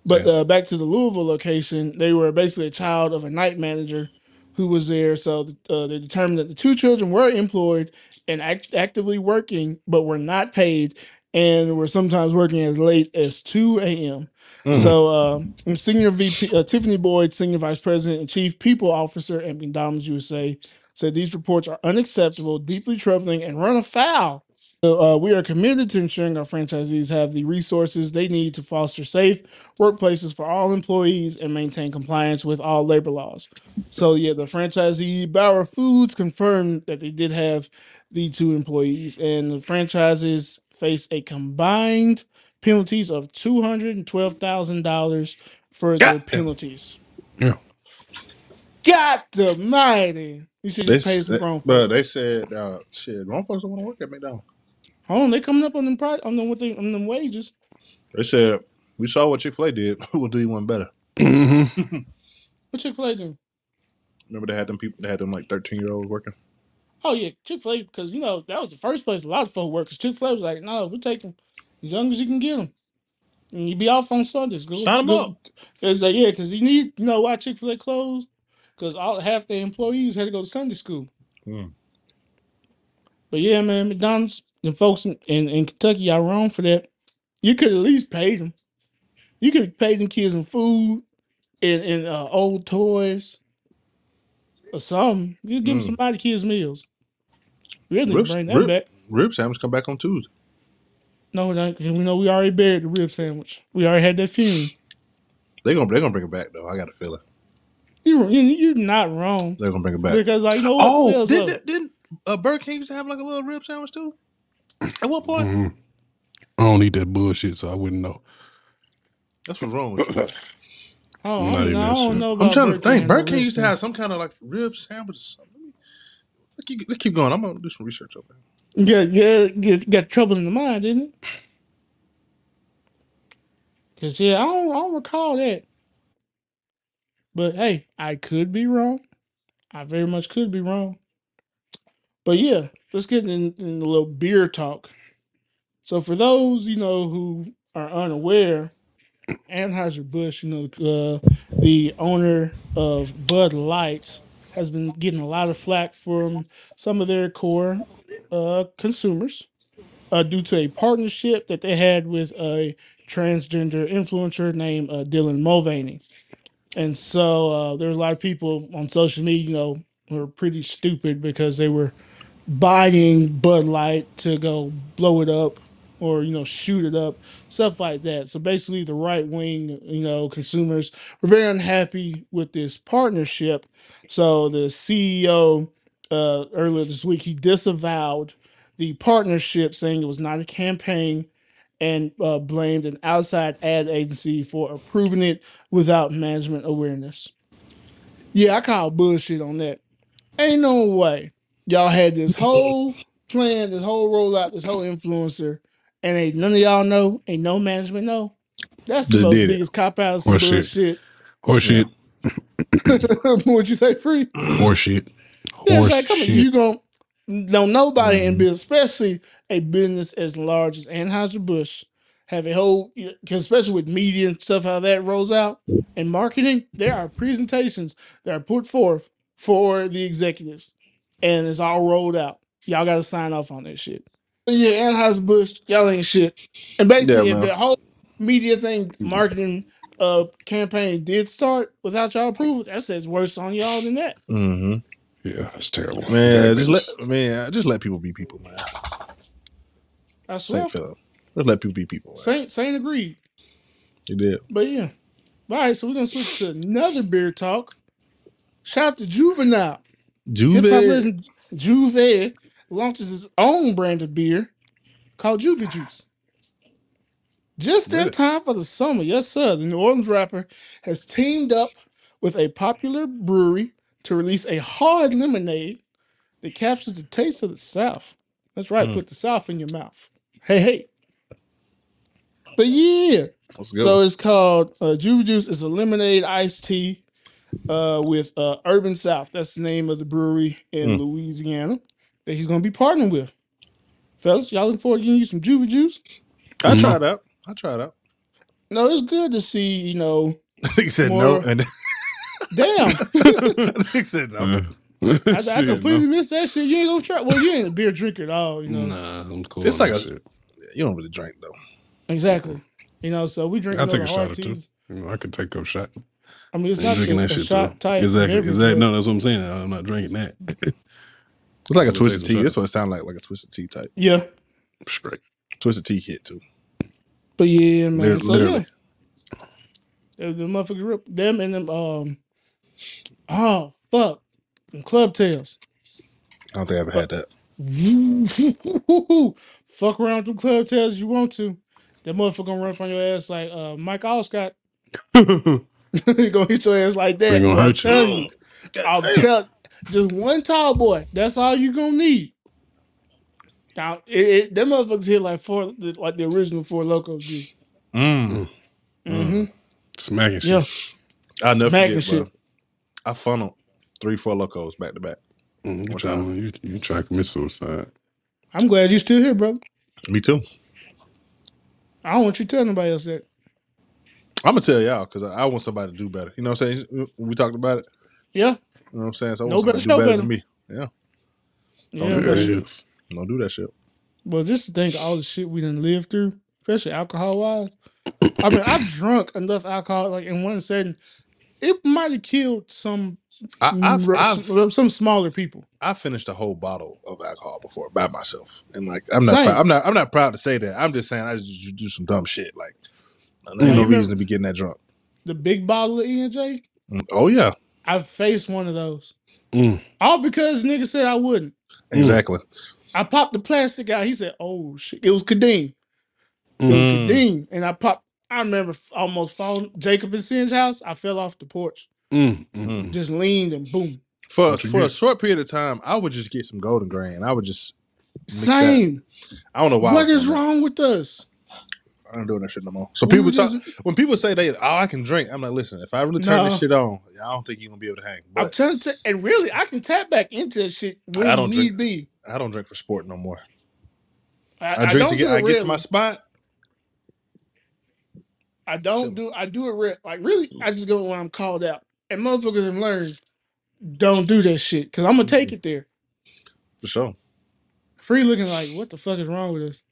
But Yeah. uh, back to the Louisville location, they were basically a child of a night manager who was there. So uh, they determined that the two children were employed and act- actively working, but were not paid and were sometimes working as late as 2 a.m. Mm. So, uh, senior VP uh, Tiffany Boyd, senior vice president and chief people officer at McDonald's USA, said these reports are unacceptable, deeply troubling, and run afoul. So, uh, we are committed to ensuring our franchisees have the resources they need to foster safe workplaces for all employees and maintain compliance with all labor laws. So, yeah, the franchisee Bauer Foods confirmed that they did have the two employees, and the franchises face a combined penalties of two hundred and twelve thousand dollars for their God. penalties. Yeah. God Almighty! You should They, just pay s- some they, grown bro, folks. they said, uh, shit, grown folks don't want to work at McDonald's. Hold on, they coming up on them pri- on them with them, on them wages. They said, we saw what Chick fil A did. (laughs) we'll do you one better. Mm-hmm. (laughs) What Chick Fil A do? Remember they had them people, they had them like 13 year olds working? Oh yeah, Chick Fil A because you know that was the first place a lot of folk work. Cause Chick Fil A was like, no, we're taking as young as you can get them, and you be off on Sundays. Go, Sign 'em go- up. It's like yeah, because you need you know why Chick Fil A closed? Because all half their employees had to go to Sunday school. Mm. But yeah, man, McDonald's and folks in, in, in Kentucky, y'all wrong for that. You could at least pay them. You could pay them kids in food and, and uh, old toys or something. You give Mm. somebody kids meals. Really need Ribs- bring that rib- back. Rib sandwich come back on Tuesday. No, we don't, 'cause we know we already buried the rib sandwich. We already had that funeral. They gonna they gonna bring it back though. I got a feeling You, you, you're not wrong they're gonna bring it back. because like you know what Oh, sells didn't up. didn't uh, Burger King used to have like a little rib sandwich too? At one point, hmm I don't eat that bullshit, so I wouldn't know. that's what's wrong with you. (clears throat) Oh, Not I, even don't- I that don't shit. know I'm about trying to Burger think. King Burger King used to have sandwich. some kind of like rib sandwich or something. Let's keep, let's keep going. I'm gonna do some research over there. Yeah, yeah, get got trouble in the mind, didn't it? Cause yeah, I don't, I don't recall that. But hey, I could be wrong. I very much could be wrong. But yeah, let's get in, in a little beer talk. So for those you know who are unaware, Anheuser Busch, you know, uh, the owner of Bud Light, has been getting a lot of flack from some of their core uh, consumers uh, due to a partnership that they had with a transgender influencer named uh, Dylan Mulvaney. And so uh, there were a lot of people on social media, you know, were pretty stupid because they were buying Bud Light to go blow it up or, you know, shoot it up, stuff like that. So basically, the right wing, you know, consumers were very unhappy with this partnership. So the CEO uh, earlier this week, he disavowed the partnership, saying it was not a campaign, and uh, blamed an outside ad agency for approving it without management awareness. Yeah, I call bullshit on that. Ain't no way y'all had this (laughs) whole plan, this whole rollout, this whole influencer, and ain't none of y'all know, ain't no management know. That's the Just most did it. biggest cop out, some Horseshit. bullshit. Horseshit. (laughs) What'd you say, free? Horseshit. Yeah, it's like, come on, shit. you gon' don't nobody in Mhm. business, especially a business as large as Anheuser Busch, have a whole because especially with media and stuff, how that rolls out and marketing, there are presentations that are put forth for the executives, and it's all rolled out. Y'all got to sign off on that shit. But yeah, Anheuser Busch, y'all ain't shit. And basically, Yeah, if man. the whole media thing, marketing uh campaign did start without y'all approval, that says worse on y'all than that. hmm Yeah, that's terrible. Man, That just makes- let man, just let people be people, man. I swear. Saint Philip. Just let people be people. Man. Saint Saint agreed. You did. But yeah. All right, so we're gonna switch to another beer talk. Shout out to Juvenile. Hip hop Juve. legend Juve launches his own brand of beer called Juve Juice. Just in Really? time for the summer, yes, sir. The New Orleans rapper has teamed up with a popular brewery to release a hard lemonade that captures the taste of the South. That's right, Mm. put the South in your mouth. Hey, hey. But yeah, so it's called uh, Juve Juice. It's a lemonade iced tea uh, with uh, Urban South. That's the name of the brewery in Mm. Louisiana that he's going to be partnering with. Fellas, y'all looking forward to getting you some Juve Juice? I Mhm. tried out. I tried out. No, it's good to see, you know, (laughs) he said no, and (laughs) damn. he said no. I, I (laughs) completely no. missed that shit. You ain't gonna try. Well, you ain't a beer drinker at all, you know. Nah, I'm cool. It's like a- shit. You don't really drink though. Exactly. You know, so we drink I'll take a shot hard or two. You know, I could take up shot. I mean, it's Ain't not drinking a, that a shit shot type. Exactly. beverage, Exactly. but- No, that's what I'm saying. I'm not drinking that. (laughs) It's like a It's a twisted taste tea. of That's what it sounds like, like a twisted tea type. Yeah, Straight. Twisted tea hit too. but yeah, man. Liter- so literally. yeah, the, the motherfuckers rip them and them. Um, oh fuck, them Clubtails. I don't think I ever had that. (laughs) Fuck around with them Clubtails if you want to. That motherfucker gonna run up on your ass like uh, Mike Alstott. (laughs) (laughs) he gonna hit your ass like that. They gonna boy, I'm hurt you. I'll tell just one tall boy. That's all you gonna need. Now, it, it, them motherfuckers hit like four, like the original Four Lokos do. Mm. Mm-hmm. Smacking shit. Yeah, I'll never Smacking forget, bro. I funneled three, Four Lokos back to back. Mm, you One try, time. you, you try to commit suicide. I'm glad you're still here, brother. Me too. I don't want you to tell nobody else that. I'm gonna tell y'all because I, I want somebody to do better. You know what I'm saying? We talked about it. Yeah, You know what I'm saying? So I No want better, somebody to do better, better. than me. Yeah. yeah. do that shit. Is. Don't do that shit. Well, just to think all the shit we done lived through, especially alcohol wise. I mean, I've drunk enough alcohol, like in one setting, it might have killed some I, I've, I've some, smaller people. I finished a whole bottle of alcohol before by myself, and like I'm not Same. I'm not I'm not proud to say that. I'm just saying I just do some dumb shit. Like there Mm. ain't no You reason to be getting that drunk. The big bottle of E and J, Mm, Oh yeah, I've faced one of those. Mm. All because nigga said I wouldn't. exactly. I popped the plastic out. He said, "Oh shit!" It was Kadeem. It was Mm. Kadeem, and I popped. I remember f- almost falling. Jacob and Sin's house. I fell off the porch, Mm, mm. Mm. just leaned and boom. For What you for a get? short period of time, I would just get some golden grain. I would just Mix Same. I don't know why. I What was is doing that. wrong with us? I ain't doing that shit no more. So people talk when people say they oh I can drink. I'm like, listen, if I really turn No. this shit on, I don't think you're gonna be able to hang. I'm But telling you, and really, I can tap back into that shit when I don't need drink- be. I don't drink for sport no more. I, I I drink don't to get do I get to rarely. my spot. I don't do. I do it re- like really. I just go when I'm called out, and motherfuckers have learned. Don't do that shit because I'm gonna take mm-hmm. it there. For sure. Free looking like what the fuck is wrong with us?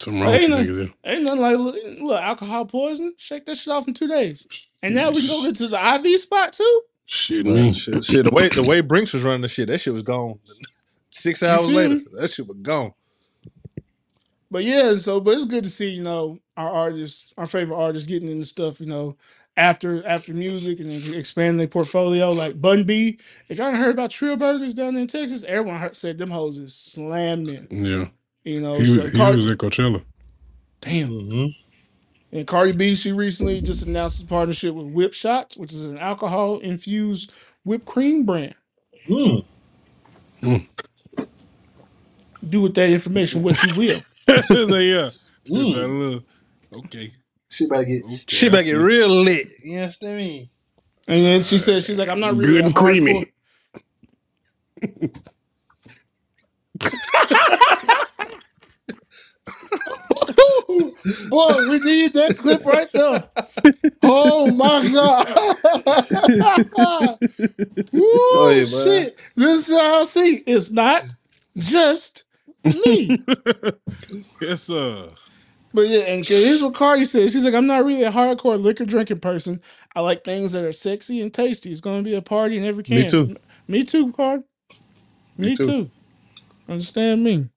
Something wrong with you Ain't niggas. Ain't nothing like look, look alcohol poison. Shake that shit off in two days, and now we can go get to the IV spot too. Shit, But me. shit, shit, the way the way Brinks was running the shit, that shit was gone. (laughs) Six hours feel later, me? that shit was gone. But yeah, and so but it's good to see you know our artists, our favorite artists, getting into stuff. You know, after after music and then expanding their portfolio. Like Bun B, if y'all ain't heard about Trill Burgers down there in Texas, everyone heard, said them hoes is slamming. Yeah. You know, He, so was- he Cardi, was at Coachella. damn. hmm And Cardi B, she recently just announced a partnership with Whipshots, which is an alcohol infused whipped cream brand. Mm. Do with that information what you will. (laughs) It's like, yeah. Mm. It's like, look, okay. She better get Okay, she I better get see. real lit. You know what I mean? And then she said, she's like, I'm not really Good a and creamy. (laughs) hardcore- (laughs) Boy, we need that clip right there. Oh my god. (laughs) Woo, ahead, bud. shit. This is how I see. It's not just me. (laughs) yes, sir. But yeah, and here's what Cardi said. She's like, I'm not really a hardcore liquor drinking person. I like things that are sexy and tasty. It's gonna be a party in every can. Me too. Me too, Cardi. Me, Me too. too. Understand me.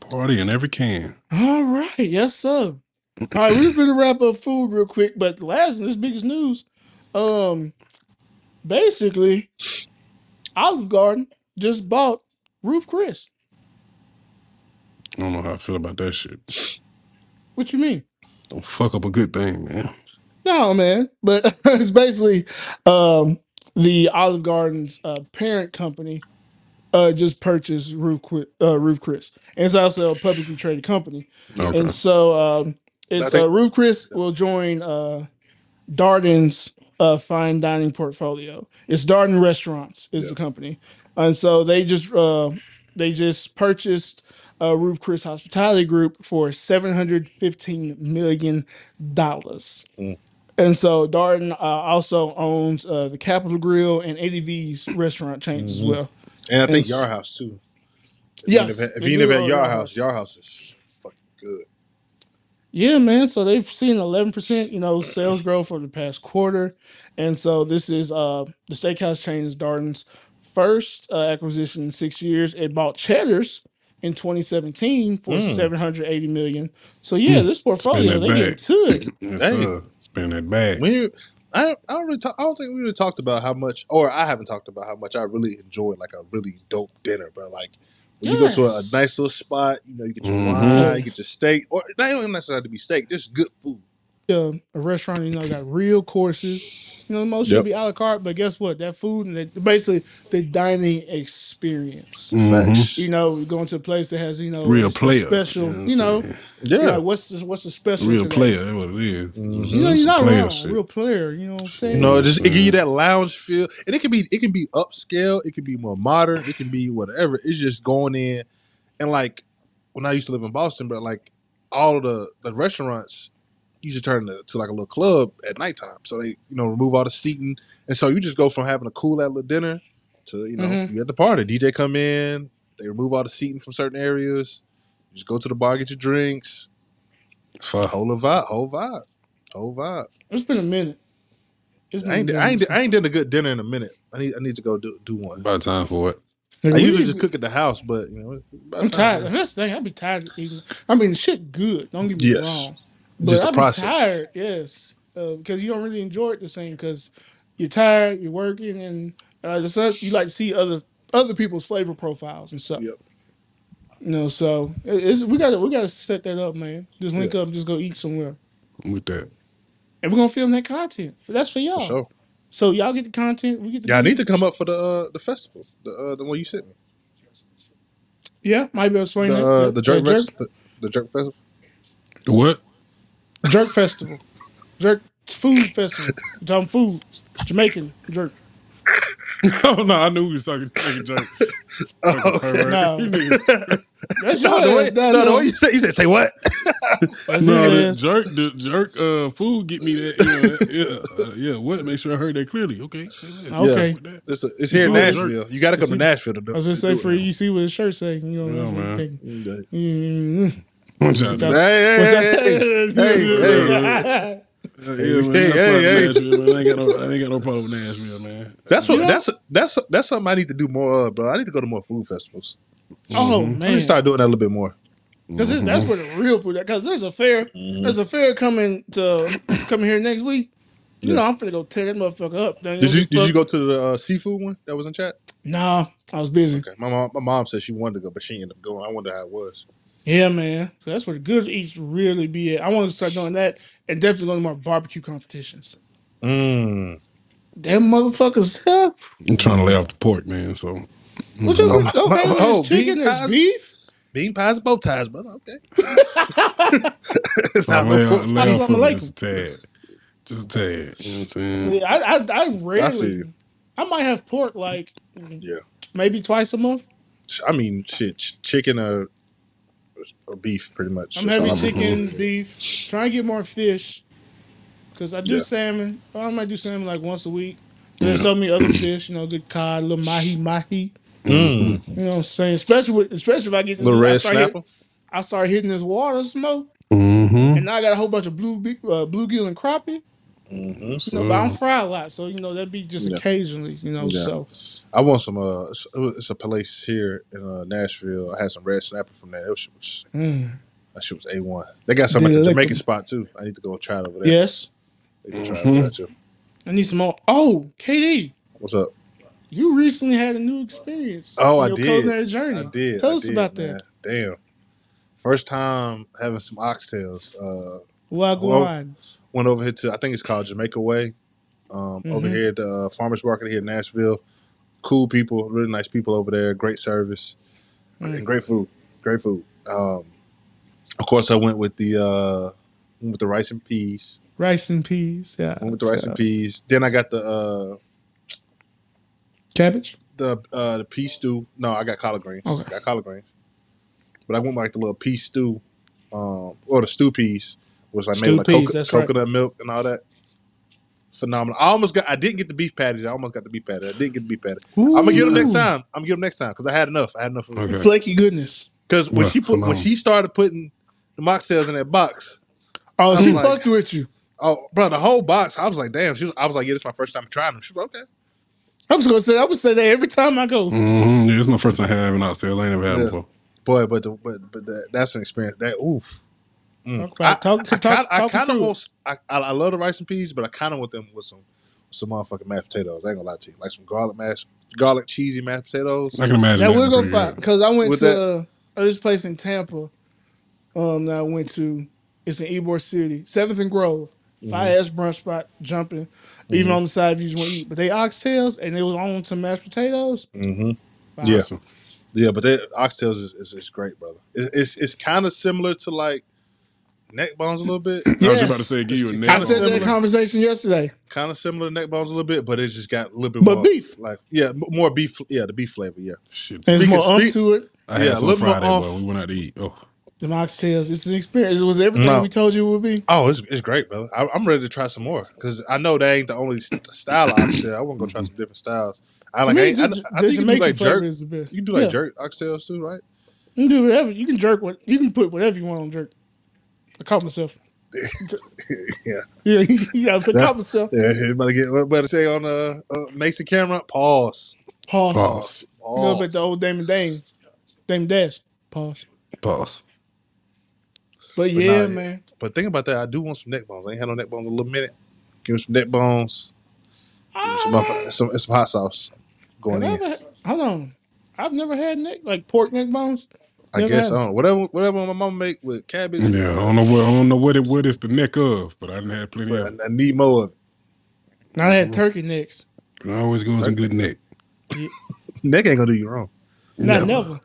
Party in every can. All right, yes, sir. All right, we're gonna wrap up food real quick, but the last and this biggest news, um, basically, Olive Garden just bought Ruth's Chris. I don't know how I feel about that shit. What you mean? Don't fuck up a good thing, man. No, man, but (laughs) it's basically um the Olive Garden's uh, parent company uh just purchased Ruth's Chris, uh, Ruth's Chris, and it's also a publicly traded company. Okay. And so um, I it's think- uh, Ruth's Chris will join uh, Darden's uh, fine dining portfolio. It's Darden Restaurants is the company, and so they just uh, they just purchased uh, Ruth's Chris Hospitality Group for seven hundred fifteen million dollars. Mm. And so Darden uh, also owns uh, the Capital Grille and Eddie V's restaurant chains as Mhm. well. And I think It's- Yard House too. If Yes, you if they you do never own had Yard Yard House, House. Yard House is fucking good. Yeah, man. So they've seen 11%, you know, sales growth for the past quarter. And so this is uh the steakhouse chain is Darden's first uh, acquisition in 6 years. It bought Cheddar's in 2017 for Mm. 780 million. So yeah, this portfolio that they bag. get to it. yes, Dang. sir. Spend that bag. When you, I don't, I don't really talk, I don't think we really talked about how much, or I haven't talked about how much I really enjoyed like a really dope dinner, bro. Like when you go to a, a nice little spot, you know, you get your Mhm. wine, you get your steak, or not even necessarily have to be steak, just good food. Uh, a restaurant, you know, got real courses. You know, most Yep. should be a la carte, but guess what? That food and that, basically the dining experience. Mhm. Facts. You know, going to a place that has, you know, Real a player. special, what I'm you know, saying? Yeah. Yeah, what's the, what's the special? Real to that? player. That's what it is. Mhm. You know, Some you're not player wrong. shit. Real player. You know what I'm saying? You know, it just it give you Mhm. that lounge feel, and it can be it can be upscale, it can be more modern, it can be whatever. It's just going in, and like when I used to live in Boston, but like all the the restaurants used to turn to, to like a little club at nighttime. So they you know remove all the seating, and so you just go from having a cool at little dinner to you know Mhm. you at the party. DJ come in, they remove all the seating from certain areas. You just go to the bar, get your drinks, Fuck. whole vibe, whole vibe, whole vibe. it's been a minute. It's been I ain't, a I ain't, minute I ain't done a good dinner in a minute. I need, I need to go do, do one. About time for it. since- I usually need just cook at the house, but you know, I'm the time- tired. That's the thing. I'd be tired of eating. I mean, shit, good. Don't get me Yes. wrong. But Just the I'd be process. tired. Yes, uh, because you don't really enjoy it the same. Because you're tired, you're working, and uh, the sun- you like to see other other people's flavor profiles and stuff. Yep. You know, so it- it's, we got to we got to set that up, man. Just link Yeah. up, just go eat somewhere, With that. and we're gonna film that content. That's for y'all. For sure. So y'all get the content. We get the. Yeah, I need to beats. come up for the uh, the festival, the uh, the one you sent me, Yeah, might be able to swing the that. uh, Yeah, the jerk, yeah, Fest- the, the jerk festival. What? Jerk festival, jerk food festival. We're talking food, Jamaican jerk. (laughs) oh no, I knew we was talking talking jerk. (laughs) Fucking pervert. No. You niggas- That's No, the way, ass, down no, the way you said, you said, say what? (laughs) That's no, the ass. jerk, the jerk, uh, food get me that. You know, that- yeah, uh, yeah. What? Make sure I heard that clearly. Okay. say that. Okay. With that. It's, a, it's here in It's all Nashville. You got to come to It's- Nashville to do I was gonna to say do for it. you, see what his shirt say. You know, Yeah, man. take- Hey, Mm. One time. Hey, hey, What's hey, that? hey, yeah, man. Hey, hey, hey. Man. I ain't got no, I ain't got no problem with Nashville, man. That's what. You That's that's that's something I need to do more of, bro. I need to go to more food festivals. Oh Mhm. I need man, to start doing that a little bit more. because that's where the real food. Because there's a fair, there's a fair coming to it's coming here next week. You Yeah. know, I'm finna go tear that motherfucker up. Dang, Did you fuck- did you go to the uh, seafood one that was in chat? Nah, I was busy. Okay, my mom, my mom said she wanted to go, but she ended up going. I wonder how it was. Yeah, man. So that's where the good eats really be at. I want to start doing that and definitely going to more barbecue competitions. Mm. Them motherfuckers. Huh? I'm trying to lay off the pork, man. So What you Oh, okay? my- there's oh, chicken, there's ties? beef. Bean pies, bow ties, brother. Okay. trying Nah, to lay, no, off- lay Assalamu off food alaikum. just a tad. Just a tad. You know what I'm saying? Yeah, I, I, I feel rarely. you. I, might have pork like Yeah. maybe twice a month. I mean, shit, ch- chicken or beef, pretty much. I'm That's all chicken, beef. Trying to get more fish because I do Yeah. salmon. I might do salmon like once a week. There's so many other fish, you know, good cod, little mahi mahi. Mm. You know what I'm saying? Especially with, especially if I get Little I red start hit- snapper. I start hitting this water smoke, Mm-hmm. and now I got a whole bunch of blue be- uh, bluegill and crappie. Hmm You know, but I don't fry a lot, so you know that'd be just Yeah. occasionally. You know, Yeah. so I want some. Uh, it's- it's a place here in uh, Nashville. I had some red snapper from there. It was, mm. that shit was a one. They got some at the Delectable. Jamaican spot too. I need to go try it over there. yes, I need to try it over there too. I need some more. Oh, KD, What's up? you recently had a new experience. Oh, I your did. culinary journey. I did. Tell I us did, about man. that. Damn. First time having some oxtails. Wagwan. went over here to I think it's called Jamaica Way. Um, over Mhm. here at the uh, farmers market here in Nashville. Cool people, really nice people over there. Great service Mm. and great food. Great food. Um, of course, I went with the uh, with the rice and peas. Rice and peas. Yeah. Went with the rice and peas. Then I got the uh, Cabbage. the uh, the pea stew. No, I got collard greens. Okay. Got collard greens. But I went with like the little pea stew, um, or the stew peas, was like made Stew with peas, like coco- that's right. coconut milk and all that. Phenomenal. I almost got. I didn't get the beef patties. I almost got the beef patty. I didn't get the beef patty. I'm gonna get them next time. I'm gonna get them next time because I had enough. I had enough. Okay. Flaky goodness. Because when Yeah, she put when she started putting the mocktails in that box, Oh, I'm she like- fucked with you. oh, bro, the whole box. I was like, damn. She was. I was like, yeah, this is my first time trying them. She was like, okay. I was gonna say. I would say that every time I go. Mm-hmm. Yeah, it's my first time having oxtails. I ain't never had Yeah. before. Boy, but the, but but that, that's an experience. That oof. Mm. Talk about- talk- I, talk- kind, I kind of want. I, I I love the rice and peas, but I kind of want them with some some motherfucking mashed potatoes. I ain't gonna lie to you, like some garlic mashed, garlic cheesy mashed potatoes. I can imagine That that. will go pretty fine because I went With to that- uh, this place in Tampa. Um, that I went to. It's in Ybor City, Seventh and Grove. Mm-hmm. Fire ass brunch spot, jumping. Even on the side if you just want to eat, but they oxtails and it was on some mashed potatoes. Mm-hmm. Wow. Yeah. Awesome. Yeah, but that oxtails is, is, is great, brother. It, it's it's kind of similar to like neck bones a little bit. (clears throat) I was just about to Yes. say, give you a I I neck. I said that Similar. conversation yesterday. kind of similar to neck bones a little bit, but it just got a little bit But more beef. Like yeah, m- more beef. Yeah, the beef flavor. Yeah, Shit. And there's Speaking- more speak- onto it. I yeah, had a some little more Friday, off. but we went out to eat. Oh, The oxtails. It's an experience. It was everything No. we told you it would be. Oh, it's, it's great, brother. I, I'm ready to try some more because I know that ain't the only st- style of oxtail. I want to go try some different styles. I To like. me, I, ain't- I, the- I the think you can do Jamaican like flavor jerk. is the best. You can do like Yeah. jerk oxtails too, right? You can do whatever. You can jerk what you can put whatever you want on jerk. I caught myself. (laughs) yeah, Yeah, (laughs) yeah. I caught myself. yeah. You better get what better say on uh, uh Mason camera. Pause. Pause. pause. A little bit the Pause. old Damon Dane. Damon Dash. Pause. Pause. But, But yeah, nah, man. But think about that. I do want some neck bones. I ain't had no neck bones in a little minute. Give me some neck bones. Give me some, motherfucker- some, and some hot sauce going I in. ever had- hold on. I've never had neck like pork neck bones. I never guess had I don't know. Whatever, whatever my mom make with cabbage. Yeah, I don't know what I don't know what it what it's the neck of, but I didn't have plenty of. But it. I, I need more of it. Now I had mm-hmm. turkey necks. It always goes in good neck. (laughs) Neck ain't gonna do you wrong. Not never.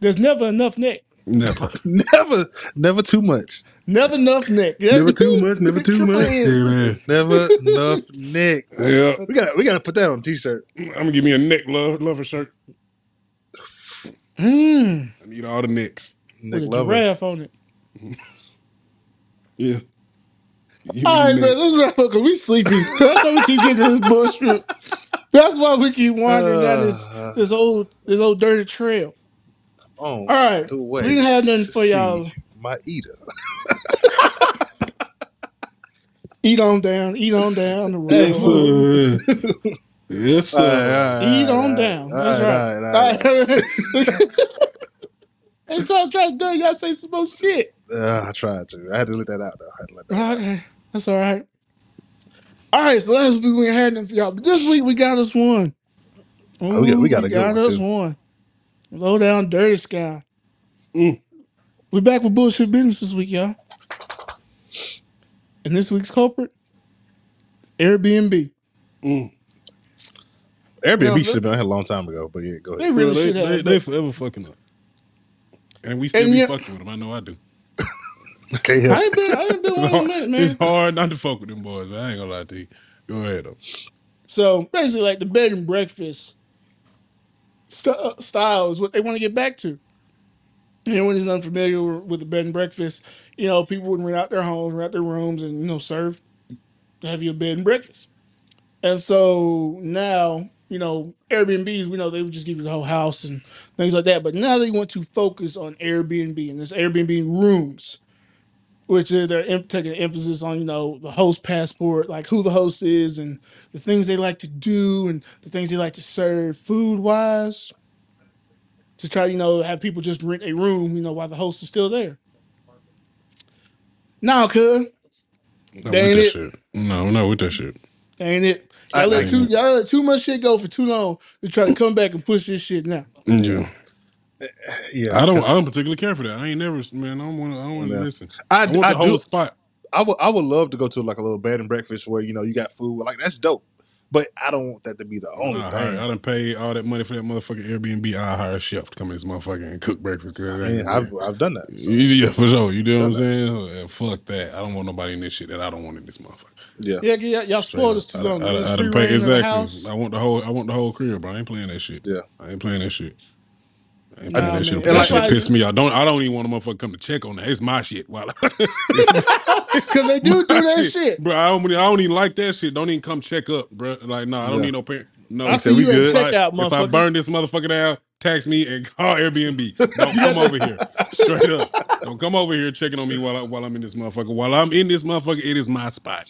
There's never enough neck. Never. (laughs) Never, never too much. Never enough neck. Never too much, never too Triple much. Ns. Yeah. Never enough neck. (laughs) Yeah. We got, we got to put that on a t-shirt. I'm gonna give me a neck love lover shirt. Mm, I need all the necks. Neck with a lover. giraffe on it. Yeah. Give me All right, the man, neck. let's wrap up because we sleepy. (laughs) That's why we keep getting this bullshit. (laughs) That's why we keep wandering down this Uh, this old this old dirty trail. on All right, the way we didn't have nothing to for y'all. My eater. (laughs) Eat on down, eat on down the road. Yes, sir. yes, sir. Eat on down. That's right. All right, all right. Time (laughs) I try to do it, you gotta say some more shit. Uh, I tried to. I had to let that out, though. I had to let that out. Okay, that's all right. All right, so last week we had nothing for y'all, but this week we got us one. Oh, we got- we got Ooh, good one, us too. one. Low down dirty sky. Mm. We back with bullshit business this week, y'all. And this week's culprit, Airbnb. Mm. Airbnb No, should have been out here a long time ago, but yeah, go ahead. They ahead. really they, should have. they, they forever fucking up. And we still And be yeah- fucking with them. I know I do. (laughs) Can't I help. ain't been, I ain't been (laughs) It's one in a hard, minute, man. it's hard not to fuck with them boys. I ain't gonna lie to you. Go ahead though. So basically, like the bed and breakfast st- uh, style is what they want to get back to. Anyone who's unfamiliar with the bed and breakfast, you know, people would rent out their homes, rent out their rooms, and you know, serve, have you a bed and breakfast. And so now, you know, Airbnbs, we know they would just give you the whole house and things like that. But now they want to focus on Airbnb and this Airbnb rooms, which is they're em- taking emphasis on, you know, the host passport, like who the host is and the things they like to do and the things they like to serve food wise to try, you know, have people just rent a room, you know, while the host is still there. Now, cuz, No, That ain't with that it. shit. No, no, with that shit. Ain't it? Y'all, I- let I- too, y'all let too much shit go for too long to try to come back and push this shit now. Yeah. Eh, yeah, I don't. 'cause I don't particularly care for that. I ain't never, man. I don't want. I don't want to Yeah. listen. I, I want I the whole do. spot. I would I would love to go to like a little bed and breakfast where you know you got food like that's dope, but I don't want that to be the only Nah, thing. I, I done pay all that money for that motherfucking Airbnb. I hire a chef to come in this motherfucker and cook breakfast. 'cause I mean, I've, I've done that. So, yeah, for sure. You know what I'm saying? Uh, fuck that. I don't want nobody in this shit that I don't want in this motherfucker. yeah, Yeah, y'all, y'all spoiled us too I, long. I, I, There's I free done pay reign in the exactly. I want the whole. I want the whole crib, bro. I ain't playing that shit. Yeah. I ain't playing that shit. I ain't Nah, playing that man. shit. And That like- shit piss me off. Don't I don't even want a motherfucker come to check on that. It's my shit. While (laughs) Because they do do that shit. bro, I don't. I don't even like that shit. Don't even come check up, bro. Like, no, I don't Yeah. need no parent. No, I If see we you at good. checkout, I- If I burn this motherfucker down, tax me and call Airbnb. (laughs) Don't come over here. Straight up. Don't come over here checking on me while I, while I'm in this motherfucker. While I'm in this motherfucker, it is my spot.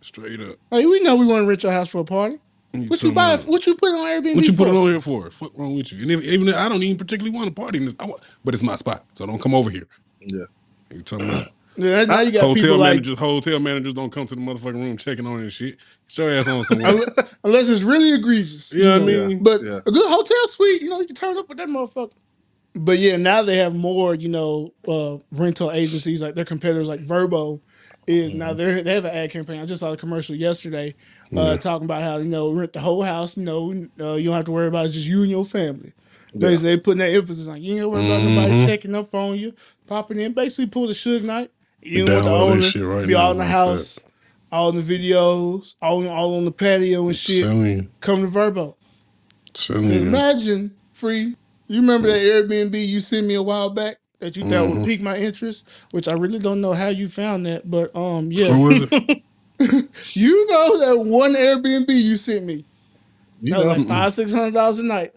Straight up. Hey, we know we want to rent your house for a party. What you buy? What you put on Airbnb? What you for? put it on here for? Fuck wrong with you? And if, even if I don't even particularly want to party in this, I want, but it's my spot, so don't come over here. yeah. You talking about (clears throat) Yeah, now you got hotel people like managers? hotel managers don't come to the motherfucking room checking on it and shit. Get your ass on somewhere. unless, unless it's really egregious. you know what I mean? But Yeah. a good hotel suite, you know, you can turn up with that motherfucker. But yeah, now they have more, you know, uh, rental agencies like their competitors, like Vrbo, is now Mm-hmm. they they have an ad campaign. I just saw a commercial yesterday, uh, talking about how you know rent the whole house. You know, uh, you don't have to worry about it, just you and your family. Basically, they putting that emphasis on you ain't worry about nobody Mhm. checking up on you, popping in. Basically, pull the Suge Knight. You want the owner shit right be now all in the like house, all in the videos, all all on the patio and shit. Come to Vrbo. imagine, free. You remember that Airbnb you sent me a while back that you thought Mm-hmm. would pique my interest, which I really don't know how you found that, but um, yeah, was it? (laughs) you know that one Airbnb you sent me You that was know, like five six hundred dollars a night.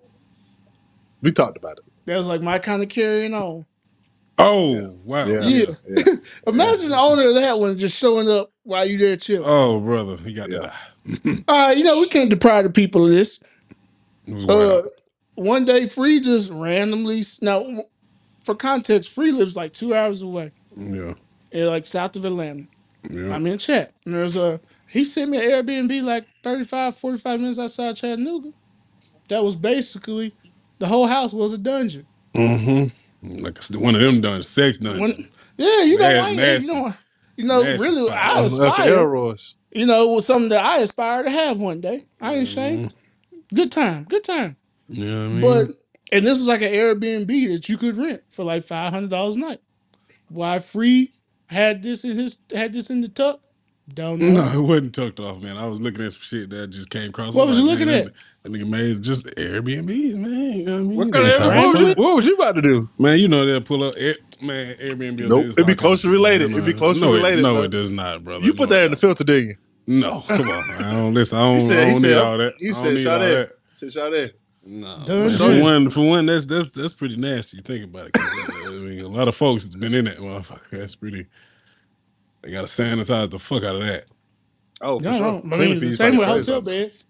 we talked about it. That was like my kind of carrying on. Oh wow! Yeah, Yeah. yeah. (laughs) Imagine the owner of that one just showing up while you there chilling. Oh brother, he got Yeah. to die. (laughs) All right, you know we can't deprive the people of this. It Uh, one day, Free just randomly now. For context, Free lives like two hours away, yeah, in like south of Atlanta. yeah. I'm in chat. And there's a he sent me an Airbnb like 35, 45 minutes outside Chattanooga. That was basically the whole house was a dungeon. Mm-hmm. Like it's one of them done sex done. When, yeah, you know, Nasty, I ain't, nasty. you know, you know, Nasty really, spot. I Uncle aspire. Elroy's. You know, was something that I aspire to have one day. I ain't ashamed. Good time, good time. you know what I mean? But and this was like an Airbnb that you could rent for like five hundred dollars a night. Why free had this in his had this in the tuck? Don't know. no, it wasn't tucked off, man. I was looking at some shit that just came across. What I'm was like, you looking man, at? That, that nigga made just Airbnbs, man. You know what I mean? What They kind of what was, about you, what was you about to do? Man, you know they'll pull up Air, man Airbnb. Nope, it's it'd be all of closely shit, related. It'd be closely no, related, no, though. it does not, brother. You put No, that in the filter, didn't you? No, come on. man. I don't listen. I don't, He said, I he don't said, need all that. he I don't said, need shot all that. that. Said, shot that. No, man, for one, for one, that's that's that's pretty nasty. You think about it. 'cause, uh, I mean, a lot of folks has been in that motherfucker. That's pretty. They gotta sanitize the fuck out of that. Oh, for No, sure. no. I Cleaning mean, the fees same like with crazy. hotel beds.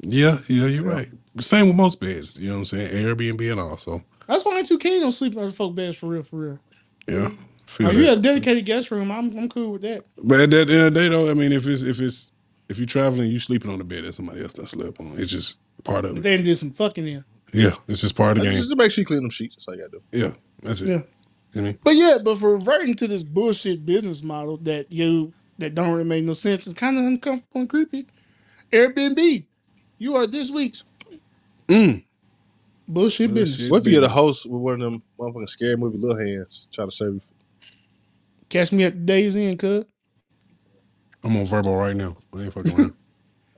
Yeah, yeah, you're Yeah. right. Same with most beds. You know what I'm saying? Airbnb and all. So That's why I ain't too keen on sleeping on the folk beds for real, for real. yeah, feel Oh, that. you got a dedicated guest room. I'm I'm cool with that. But at the end of the day, though, I mean, if it's if it's if you're traveling, you sleeping on the bed that somebody else done slept on. It's just Part of it. they did some fucking in. Yeah, it's just part of the game. Just to make sure you clean them sheets. That's all you gotta do. Yeah, that's it. Yeah. You know? But yeah, but for reverting to this bullshit business model that you that don't really make no sense, it's kind of uncomfortable and creepy. Airbnb, you are this week's Mm. bullshit Bullshit. business. What if you're the host with one of them motherfucking scary movie little hands trying to serve you? Catch me at the day's end, cuz. I'm on Vrbo right now. I ain't fucking around.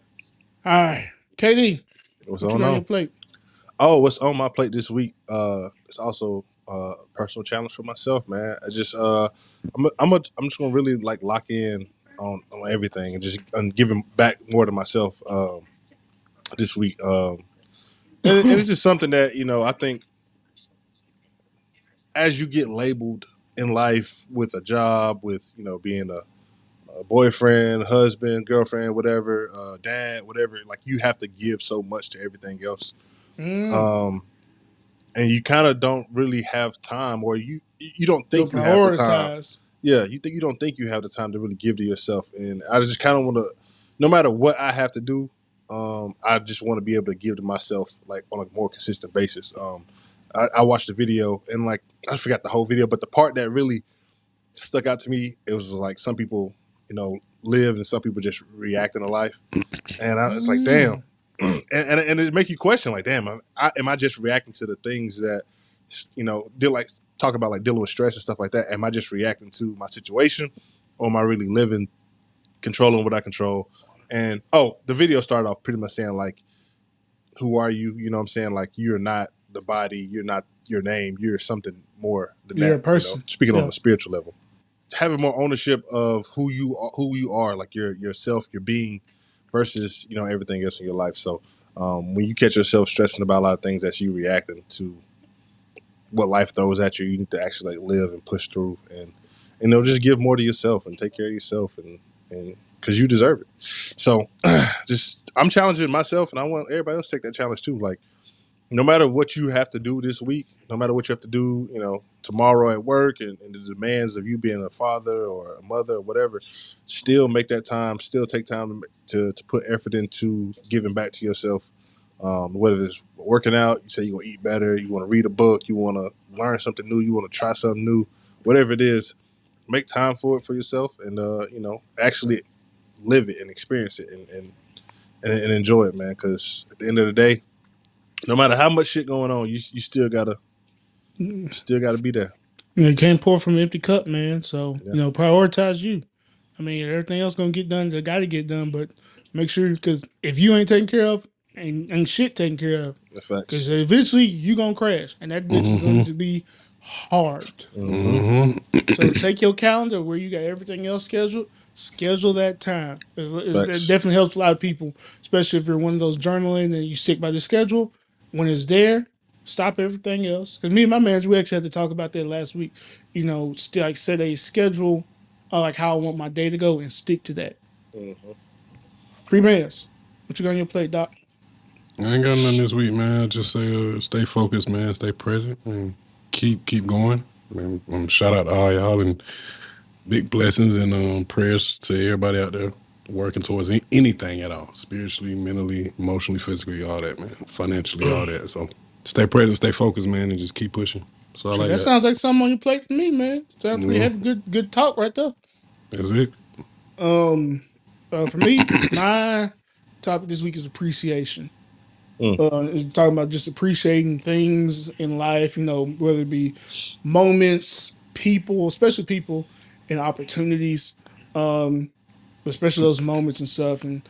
(laughs) All right, KD, What's what you on got on on? your plate? Oh, what's on my plate this week? Uh, it's also uh, a personal challenge for myself, man. I just uh, I'm a, I'm a, I'm just gonna really like lock in on, on everything and just and giving back more to myself um, this week. Um, and, and it's just something that you know I think as you get labeled in life with a job, with you know being a, a boyfriend, husband, girlfriend, whatever, uh, dad, whatever, like you have to give so much to everything else Mm, um, and you kind of don't really have time, or you you don't think you'll you have the time. Yeah, you think you don't think you have the time to really give to yourself, and I just kind of want to, no matter what I have to do, um, I just want to be able to give to myself like on a more consistent basis. Um, I, I watched the video and like I forgot the whole video, but the part that really stuck out to me, it was like some people, you know, live and some people just react in a life, (clears throat) and I was like, Mm. damn (clears throat) and, and and it make you question like, damn, am I, am I just reacting to the things that you know deal like talk about like dealing with stress and stuff like that? Am I just reacting to my situation, or am I really living, controlling what I control? And oh, the video started off pretty much saying like, who are you? You know what I'm saying? Like you're not the body, you're not your name, you're something more than You're that. a you person. know, speaking on Yeah. a spiritual level. Having more ownership of who you are, who you are, like your yourself, your being, versus you know everything else in your life. So um, when you catch yourself stressing about a lot of things, that's you reacting to what life throws at you. You need to actually like live and push through, and and know just give more to yourself and take care of yourself, and and because you deserve it. So (clears throat) just I'm challenging myself, and I want everybody else to take that challenge too. Like no matter what you have to do this week, no matter what you have to do, you know, tomorrow at work and, and the demands of you being a father or a mother or whatever, still make that time, still take time to, to put effort into giving back to yourself. Um, whether it's working out, you say you want to eat better, you want to read a book, you want to learn something new, you want to try something new, whatever it is, make time for it for yourself and, uh, you know, actually live it and experience it and, and, and, and enjoy it, man. Because at the end of the day, no matter how much shit going on, you you still gotta Mm. still gotta be there. You can't pour from an empty cup, man. So Yeah. you know, prioritize you. I mean, everything else gonna get done. They got to get done, but make sure because if you ain't taken care of, ain't, ain't shit taken care of, The facts. because eventually you gonna crash, and that bitch is going Mhm. to be hard. Mhm. hmm So take your calendar where you got everything else scheduled. Schedule that time. It's- it's- Facts. it definitely helps a lot of people, especially if you're one of those journaling and you stick by the schedule. When it's there, stop everything else. Because me and my manager, we actually had to talk about that last week. You know, still like set a schedule, uh, like how I want my day to go, and stick to that. Mhm. Free bands. What you got on your plate, Doc? I ain't got nothing this week, man. Just say, uh, stay focused, man. Stay present and keep keep going. Man, um, shout out to all y'all and big blessings and um, prayers to everybody out there working towards anything at all, spiritually, mentally, emotionally, physically, all that, man. Financially, all that. So stay present, stay focused, man, and just keep pushing. So Shit, I that got. sounds like something on your plate for me, man. Sounds pretty Mhm. heavy. Good, good talk right there. That's it. Um, uh, for me, (coughs) my topic this week is appreciation. Mm. Uh, it's talking about just appreciating things in life, you know, whether it be moments, people, especially people, and opportunities. Especially those moments and stuff, and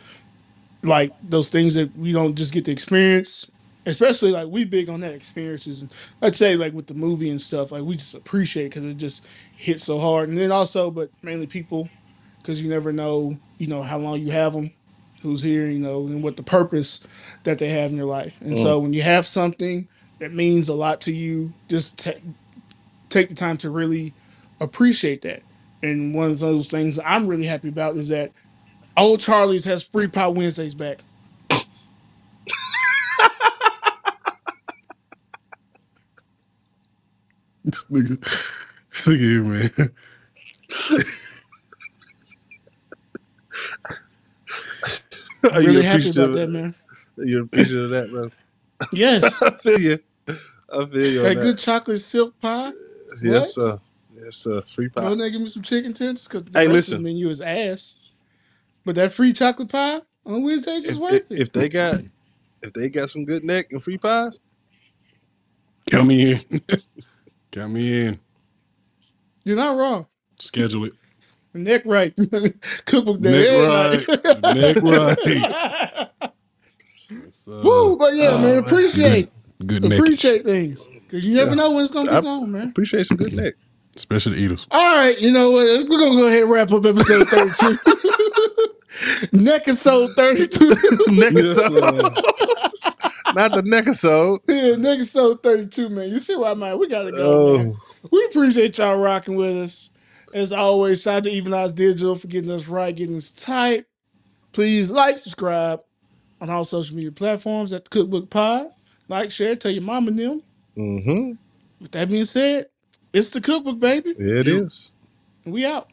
like those things that we don't just get to experience. Especially like we big on that experiences, and I'd say like with the movie and stuff, like we just appreciate because it just hits so hard. And then also, but mainly people, because you never know, you know, how long you have them, who's here, you know, and what the purpose that they have in your life. And so mm. when you have something that means a lot to you, just ta take the time to really appreciate that. And one of those things I'm really happy about is that O'Charley's has Free Pie Wednesdays back. This nigga, this nigga here, man. Are you really happy about that, man. You're appreciative of that, bro. Yes. (laughs) I feel you. I feel you on that that. good chocolate silk pie. Yes, What? sir. Yes, sir. Free pie. Don't they give me some chicken tenders? Because the Hey, rest of listen. the menu is ass. But that free chocolate pie on Wednesdays is if, worth if, it. if they got if they got some good neck and free pies, Count me in. (laughs) Count me in. You're not wrong. Schedule it. Neck right. (laughs) Cookbook day. Neck every night. Neck right. (laughs) Yes, uh, Woo, but yeah, Oh, man, man. appreciate Good neck. appreciate things. Cause you never Yeah. know when it's gonna be I- gone, man. appreciate some good neck. Especially the eaters. All right, you know what? We're gonna go ahead and wrap up episode 32. (laughs) Neck episode 32. (laughs) neck episode. (laughs) Not the neck episode. yeah, neck episode 32, man. You see why man? We gotta go. Oh, We appreciate y'all rocking with us. As always, shout out to Even Odds Digital for getting us right, getting us tight. Please like, subscribe on all social media platforms at the Cookbook Pod. Like, share, tell your mom and them. mm-hmm. With that being said, it's the Cookbook, baby. It You- is. We out.